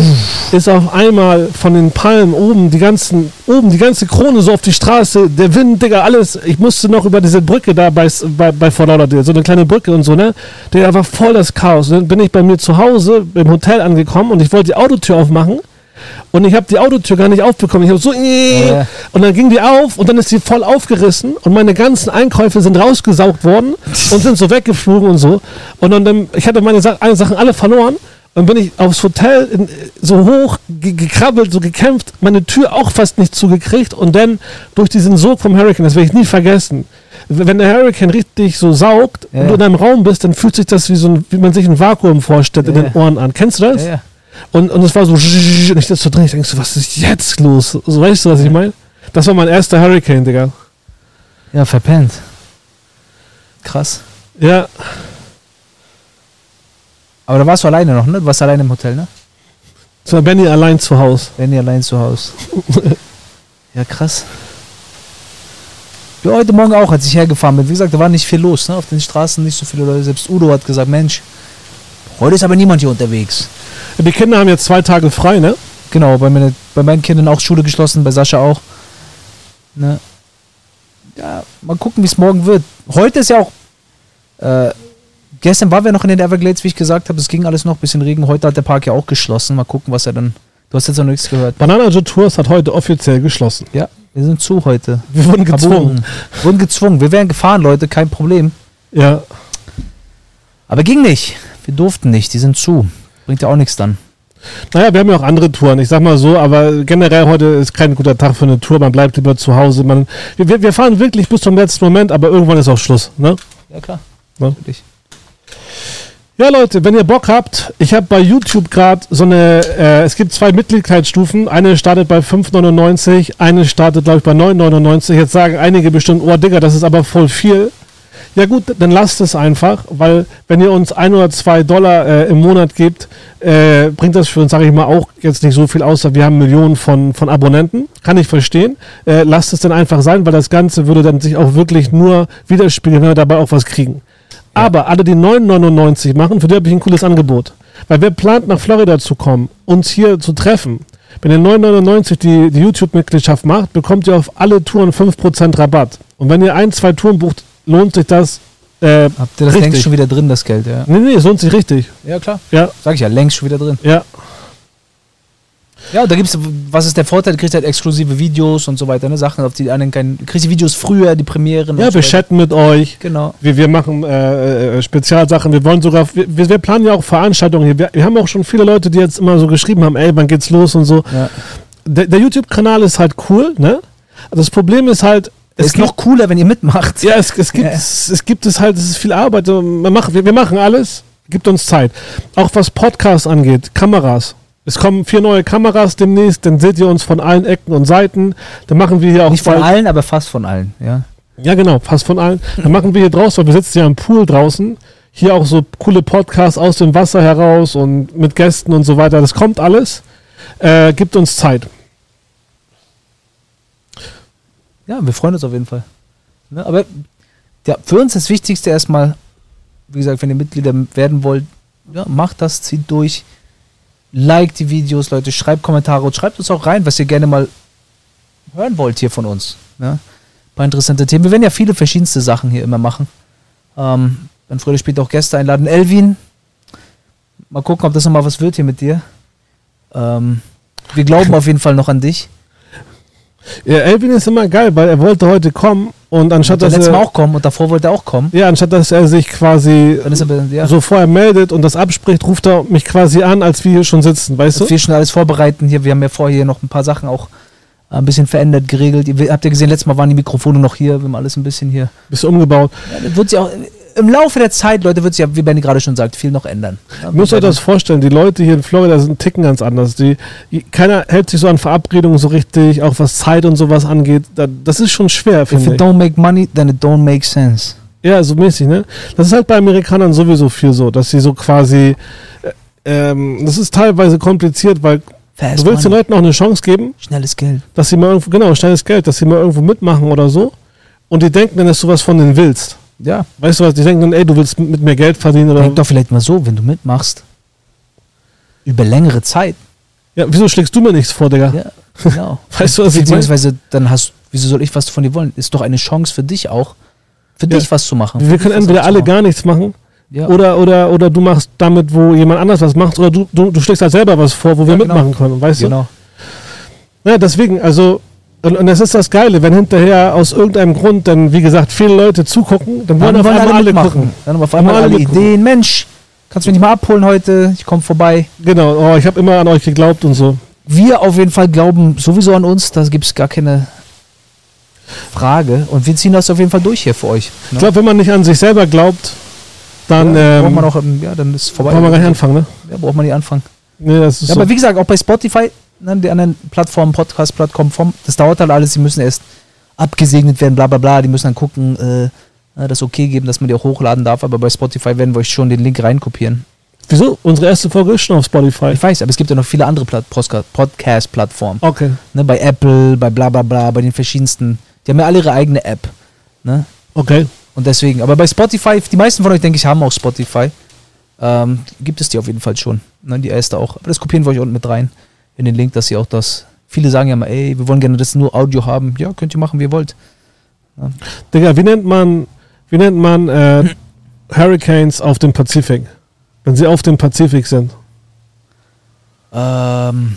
ist auf einmal von den Palmen oben die ganzen, oben die ganze Krone so auf die Straße, der Wind, Digga, alles. Ich musste noch über diese Brücke da bei, bei, bei Fort Lauderdale, so eine kleine Brücke und so, ne? Der war voll das Chaos. Und dann bin ich bei mir zu Hause im Hotel angekommen und ich wollte die Autotür aufmachen. Und ich habe die Autotür gar nicht aufbekommen. Ich habe so, Ja. und dann ging die auf und dann ist sie voll aufgerissen und meine ganzen Einkäufe sind rausgesaugt worden und sind so weggeflogen und so. Und dann, dann ich hatte meine Sachen alle verloren und bin ich aufs Hotel in, so hoch ge gekrabbelt, so gekämpft, meine Tür auch fast nicht zugekriegt und dann durch diesen Sog vom Hurricane, das werde ich nie vergessen. Wenn der Hurricane richtig so saugt Ja, und du in einem Raum bist, dann fühlt sich das wie so ein, wie man sich ein Vakuum vorstellt in Ja, den ja. Ohren an. Kennst du das? Ja. Und, und es war so, und ich sitze so drin, ich denke so, was ist jetzt los? So, weißt du, was ich meine? Das war mein erster Hurricane, Digga. ja, verpennt. Krass. Ja. Aber da warst du alleine noch, ne? Du warst alleine im Hotel, ne? Das war Benny allein zu Hause. Benny allein zu Hause. ja, krass. Ja, heute Morgen auch, als ich hergefahren bin. Wie gesagt, da war nicht viel los, ne? Auf den Straßen nicht so viele Leute. Selbst Udo hat gesagt, Mensch, heute ist aber niemand hier unterwegs. Die Kinder haben jetzt zwei Tage frei, ne? Genau, bei, meine, bei meinen Kindern auch Schule geschlossen, bei Sascha auch. Ne? Ja, mal gucken, wie es morgen wird. Heute ist ja auch. Äh, gestern waren wir noch in den Everglades, wie ich gesagt habe. Es ging alles noch ein bisschen Regen. Heute hat der Park ja auch geschlossen. Mal gucken, was er dann. Du hast jetzt noch nichts gehört. Banana Jet Tours hat heute offiziell geschlossen. Ja, wir sind zu heute. Wir wurden gezwungen. Wir wurden gezwungen. Wir wären gefahren, Leute, kein Problem. Ja. Aber ging nicht. Wir durften nicht. Die sind zu. Bringt ja auch nichts dann. Naja, wir haben ja auch andere Touren, ich sag mal so, aber generell heute ist kein guter Tag für eine Tour, man bleibt lieber zu Hause. Man, wir, wir fahren wirklich bis zum letzten Moment, aber irgendwann ist auch Schluss, ne? Ja, klar. Ja. Natürlich. Ja, Leute, wenn ihr Bock habt, ich habe bei YouTube gerade so eine, äh, es gibt zwei Mitgliedschaftsstufen. Eine startet bei 5,99, eine startet, glaube ich, bei 9,99. Jetzt sagen einige bestimmt, oh Digga, das ist aber voll viel. Ja gut, dann lasst es einfach, weil wenn ihr uns ein oder zwei Dollar äh, im Monat gebt, äh, bringt das für uns, sage ich mal, auch jetzt nicht so viel aus. Wir haben Millionen von, von Abonnenten, kann ich verstehen. Äh, lasst es dann einfach sein, weil das Ganze würde dann sich auch wirklich nur widerspiegeln, wenn wir dabei auch was kriegen. Aber alle, die 9,99 machen, für die habe ich ein cooles Angebot. Weil wer plant, nach Florida zu kommen, uns hier zu treffen, wenn ihr 9,99 die, die YouTube-Mitgliedschaft macht, bekommt ihr auf alle Touren 5% Rabatt. Und wenn ihr ein, zwei Touren bucht, lohnt sich das. Äh, Habt ihr das Richtig. längst schon wieder drin, das Geld, ja? nee, nee, es lohnt sich richtig. Ja, klar. Ja, Sag ich ja, längst schon wieder drin. ja. Ja, da gibt's, was ist der Vorteil? Du kriegst halt exklusive Videos und so weiter, ne? Sachen, auf die anderen keinen. Du kriegst die Videos früher, die Premieren. Ja, so wir weiter. chatten mit euch. Genau. Wir, wir machen äh, äh, Spezialsachen. Wir wollen sogar, wir, wir planen ja auch Veranstaltungen hier. Wir, wir haben auch schon viele Leute, die jetzt immer so geschrieben haben, ey, wann geht's los und so. Ja. Der, der YouTube-Kanal ist halt cool, ne? Das Problem ist halt, Es ist gibt- noch cooler, wenn ihr mitmacht. Ja, es, es, gibt, Ja. es, es gibt es halt, es ist viel Arbeit. Man macht, wir, wir machen alles, gibt uns Zeit. Auch was Podcasts angeht, Kameras. Es kommen vier neue Kameras demnächst, dann seht ihr uns von allen Ecken und Seiten. Dann machen wir hier auch Nicht von allen, aber fast von allen, ja. Ja, genau, fast von allen. Dann machen wir hier draußen, weil wir sitzen ja im Pool draußen. Hier auch so coole Podcasts aus dem Wasser heraus und mit Gästen und so weiter. Das kommt alles. Äh, gibt uns Zeit. Ja, wir freuen uns auf jeden Fall. Ne? Aber ja, für uns das Wichtigste erstmal, wie gesagt, wenn ihr Mitglieder werden wollt, ja, macht das, zieht durch. Like die Videos, Leute, schreibt Kommentare und schreibt uns auch rein, was ihr gerne mal hören wollt hier von uns. Ne? Ein paar interessante Themen. Wir werden ja viele verschiedenste Sachen hier immer machen. Ähm, dann früher später auch Gäste einladen. Elvin, mal gucken, ob das nochmal was wird hier mit dir. Ähm, wir glauben auf jeden Fall noch an dich. Ja, Elvin ist immer geil, weil er wollte heute kommen und anstatt dass letztes Mal er, auch kommen und davor wollte er auch kommen. ja, anstatt dass er sich quasi er, ja, so vorher meldet und das abspricht, ruft er mich quasi an, als wir hier schon sitzen, weißt du? wir schon alles vorbereiten hier. Wir haben ja vorher hier noch ein paar Sachen auch äh, ein bisschen verändert, geregelt. Ihr, habt ihr gesehen, letztes Mal waren die Mikrofone noch hier. Wir haben alles ein bisschen hier. Bisschen umgebaut. Ja, wird sich auch im Laufe der Zeit, Leute, wird sich ja, wie Benny gerade schon sagt, viel noch ändern. Ja, Ihr müsst euch das vorstellen, die Leute hier in Florida sind ticken ganz anders. Die, keiner hält sich so an Verabredungen so richtig, auch was Zeit und sowas angeht. Da, das ist schon schwer, If finde it ich. don't make money, then it don't make sense. Ja, so mäßig, ne? Das ist halt bei Amerikanern sowieso viel so, dass sie so quasi, äh, ähm, das ist teilweise kompliziert, weil Fast du willst den money. Leuten auch eine Chance geben, Schnelles Geld. dass sie mal irgendwo, genau, schnelles Geld, dass sie mal irgendwo mitmachen oder so. Und die denken dann, dass du was von denen willst. Ja. Weißt du was? Die denken dann, ey, du willst mit mir Geld verdienen oder. Denk doch vielleicht mal so, wenn du mitmachst, über längere Zeit. Ja, wieso schlägst du mir nichts vor, Digga? Ja, genau. Weißt du, was ich meine? Beziehungsweise dann hast, wieso soll ich was von dir wollen? Ist doch eine Chance für dich auch, für Ja. dich was zu machen. Wir können entweder alle gar nichts machen ja. oder, oder, oder du machst damit, wo jemand anders was macht, oder du, du, du schlägst halt selber was vor, wo wir Ja, genau. mitmachen können, weißt genau. du? Ja, deswegen, also, und, und das ist das Geile, wenn hinterher aus irgendeinem Grund dann, wie gesagt, viele Leute zugucken, dann wollen Dann auf wollen einmal alle alle mitmachen. gucken. Dann haben auf einmal alle alle. Ideen. Mensch, kannst du mich nicht mal abholen heute? Ich komme vorbei. Genau, oh, ich habe immer an euch geglaubt und so. Wir auf jeden Fall glauben sowieso an uns. Da gibt es gar keine Frage. Und wir ziehen das auf jeden Fall durch hier für euch. Ich Ne? glaube, wenn man nicht an sich selber glaubt, dann, ja, braucht ähm, man auch, ja, dann ist es vorbei. braucht man gar nicht anfangen, ne? Ja, braucht man nicht anfangen. Nee, das ist Ja, so. aber wie gesagt, auch bei Spotify, ne, die anderen Plattformen, Podcast-Plattformen, das dauert halt alles, die müssen erst abgesegnet werden, bla bla bla, die müssen dann gucken, äh, äh, das okay geben, dass man die auch hochladen darf, aber bei Spotify werden wir euch schon den Link reinkopieren. Wieso? Unsere erste Folge ist schon auf Spotify. Ich weiß, aber es gibt ja noch viele andere Podcast-Plattformen. Okay. Ne, bei Apple, bei bla bla bla, bei den verschiedensten. Die haben ja alle ihre eigene App. Ne? Okay. Und deswegen, aber bei Spotify, die meisten von euch, denke ich, haben auch Spotify. Ähm, gibt es die auf jeden Fall schon. Ne, die erste auch. Aber das kopieren wir euch unten mit rein. In den Link, dass ihr auch das. Viele sagen ja mal, ey, wir wollen gerne das nur Audio haben. Ja, könnt ihr machen, wie ihr wollt. Digga, wie nennt man, wie nennt man äh, Hurricanes auf dem Pazifik? Wenn sie auf dem Pazifik sind. Ähm,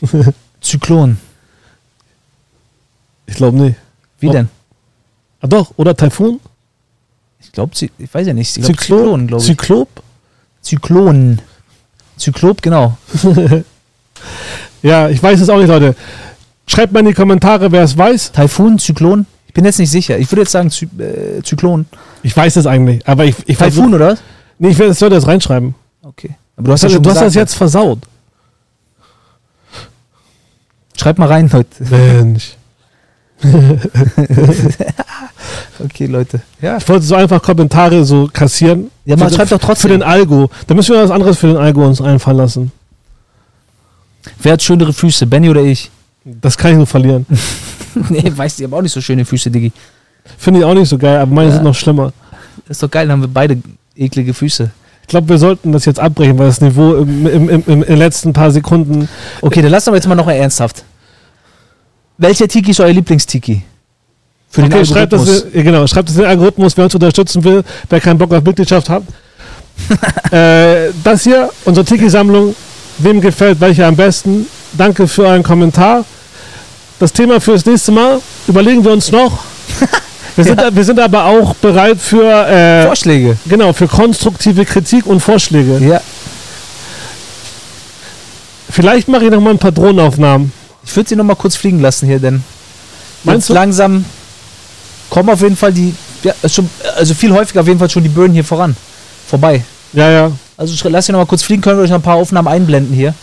Zyklon. Ich glaube nicht. Wie Oh. denn? Ah doch, oder Taifun? Ich glaube, ich weiß ja nicht. Ich glaub, Zyklon, Zyklon, glaube ich. Zyklop? Zyklon. Zyklop, genau. Ja, ich weiß es auch nicht, Leute. Schreibt mal in die Kommentare, wer es weiß. Taifun, Zyklon? Ich bin jetzt nicht sicher. Ich würde jetzt sagen Zy äh, Zyklon. Ich weiß es eigentlich, aber ich, ich Taifun, oder? was? Nee, ich werde das reinschreiben. Okay. Aber du hast, ja hast, schon du hast das gesagt, jetzt versaut. Schreibt mal rein, Leute. Mensch. Okay, Leute. Ja. Ich wollte so einfach Kommentare so kassieren. Ja, man für, schreibt doch Für trotzdem. den Algo. Da müssen wir was anderes für den Algo uns einfallen lassen. Wer hat schönere Füße, Benny oder ich? Das kann ich nur verlieren. nee, weißt du, ich habe auch nicht so schöne Füße, Diggi. Finde ich auch nicht so geil, aber meine Ja. sind noch schlimmer. Ist doch geil, dann haben wir beide eklige Füße. Ich glaube, wir sollten das jetzt abbrechen, weil das Niveau im, im, im, im, in den letzten paar Sekunden. Okay, dann lasst aber jetzt mal noch mal ernsthaft. Welcher Tiki ist euer Lieblingstiki? Für den okay, schreibt das, Algorithmus. ja, genau, schreibt das in den Algorithmus, wer uns unterstützen will, wer keinen Bock auf Mitgliedschaft hat. äh, das hier, unsere Tiki-Sammlung. Wem gefällt welche am besten? Danke für euren Kommentar. Das Thema fürs nächste Mal überlegen wir uns noch. Wir sind, wir sind aber auch bereit für, äh, Vorschläge. genau, für konstruktive Kritik und Vorschläge. Ja. Vielleicht mache ich noch mal ein paar Drohnenaufnahmen. Ich würde sie noch mal kurz fliegen lassen hier, denn Meinst du? langsam kommen auf jeden Fall die, ja, schon, also viel häufiger auf jeden Fall schon die Böen hier voran. Vorbei. Ja, ja, Also lasst sie noch mal kurz fliegen, können wir euch noch ein paar Aufnahmen einblenden hier.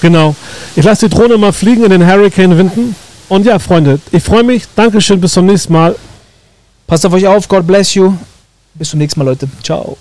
genau. Ich lasse die Drohne mal fliegen in den Hurricane-Winden. Und ja, Freunde, ich freue mich. Dankeschön, bis zum nächsten Mal. Passt auf euch auf, God bless you. Bis zum nächsten Mal, Leute. Ciao.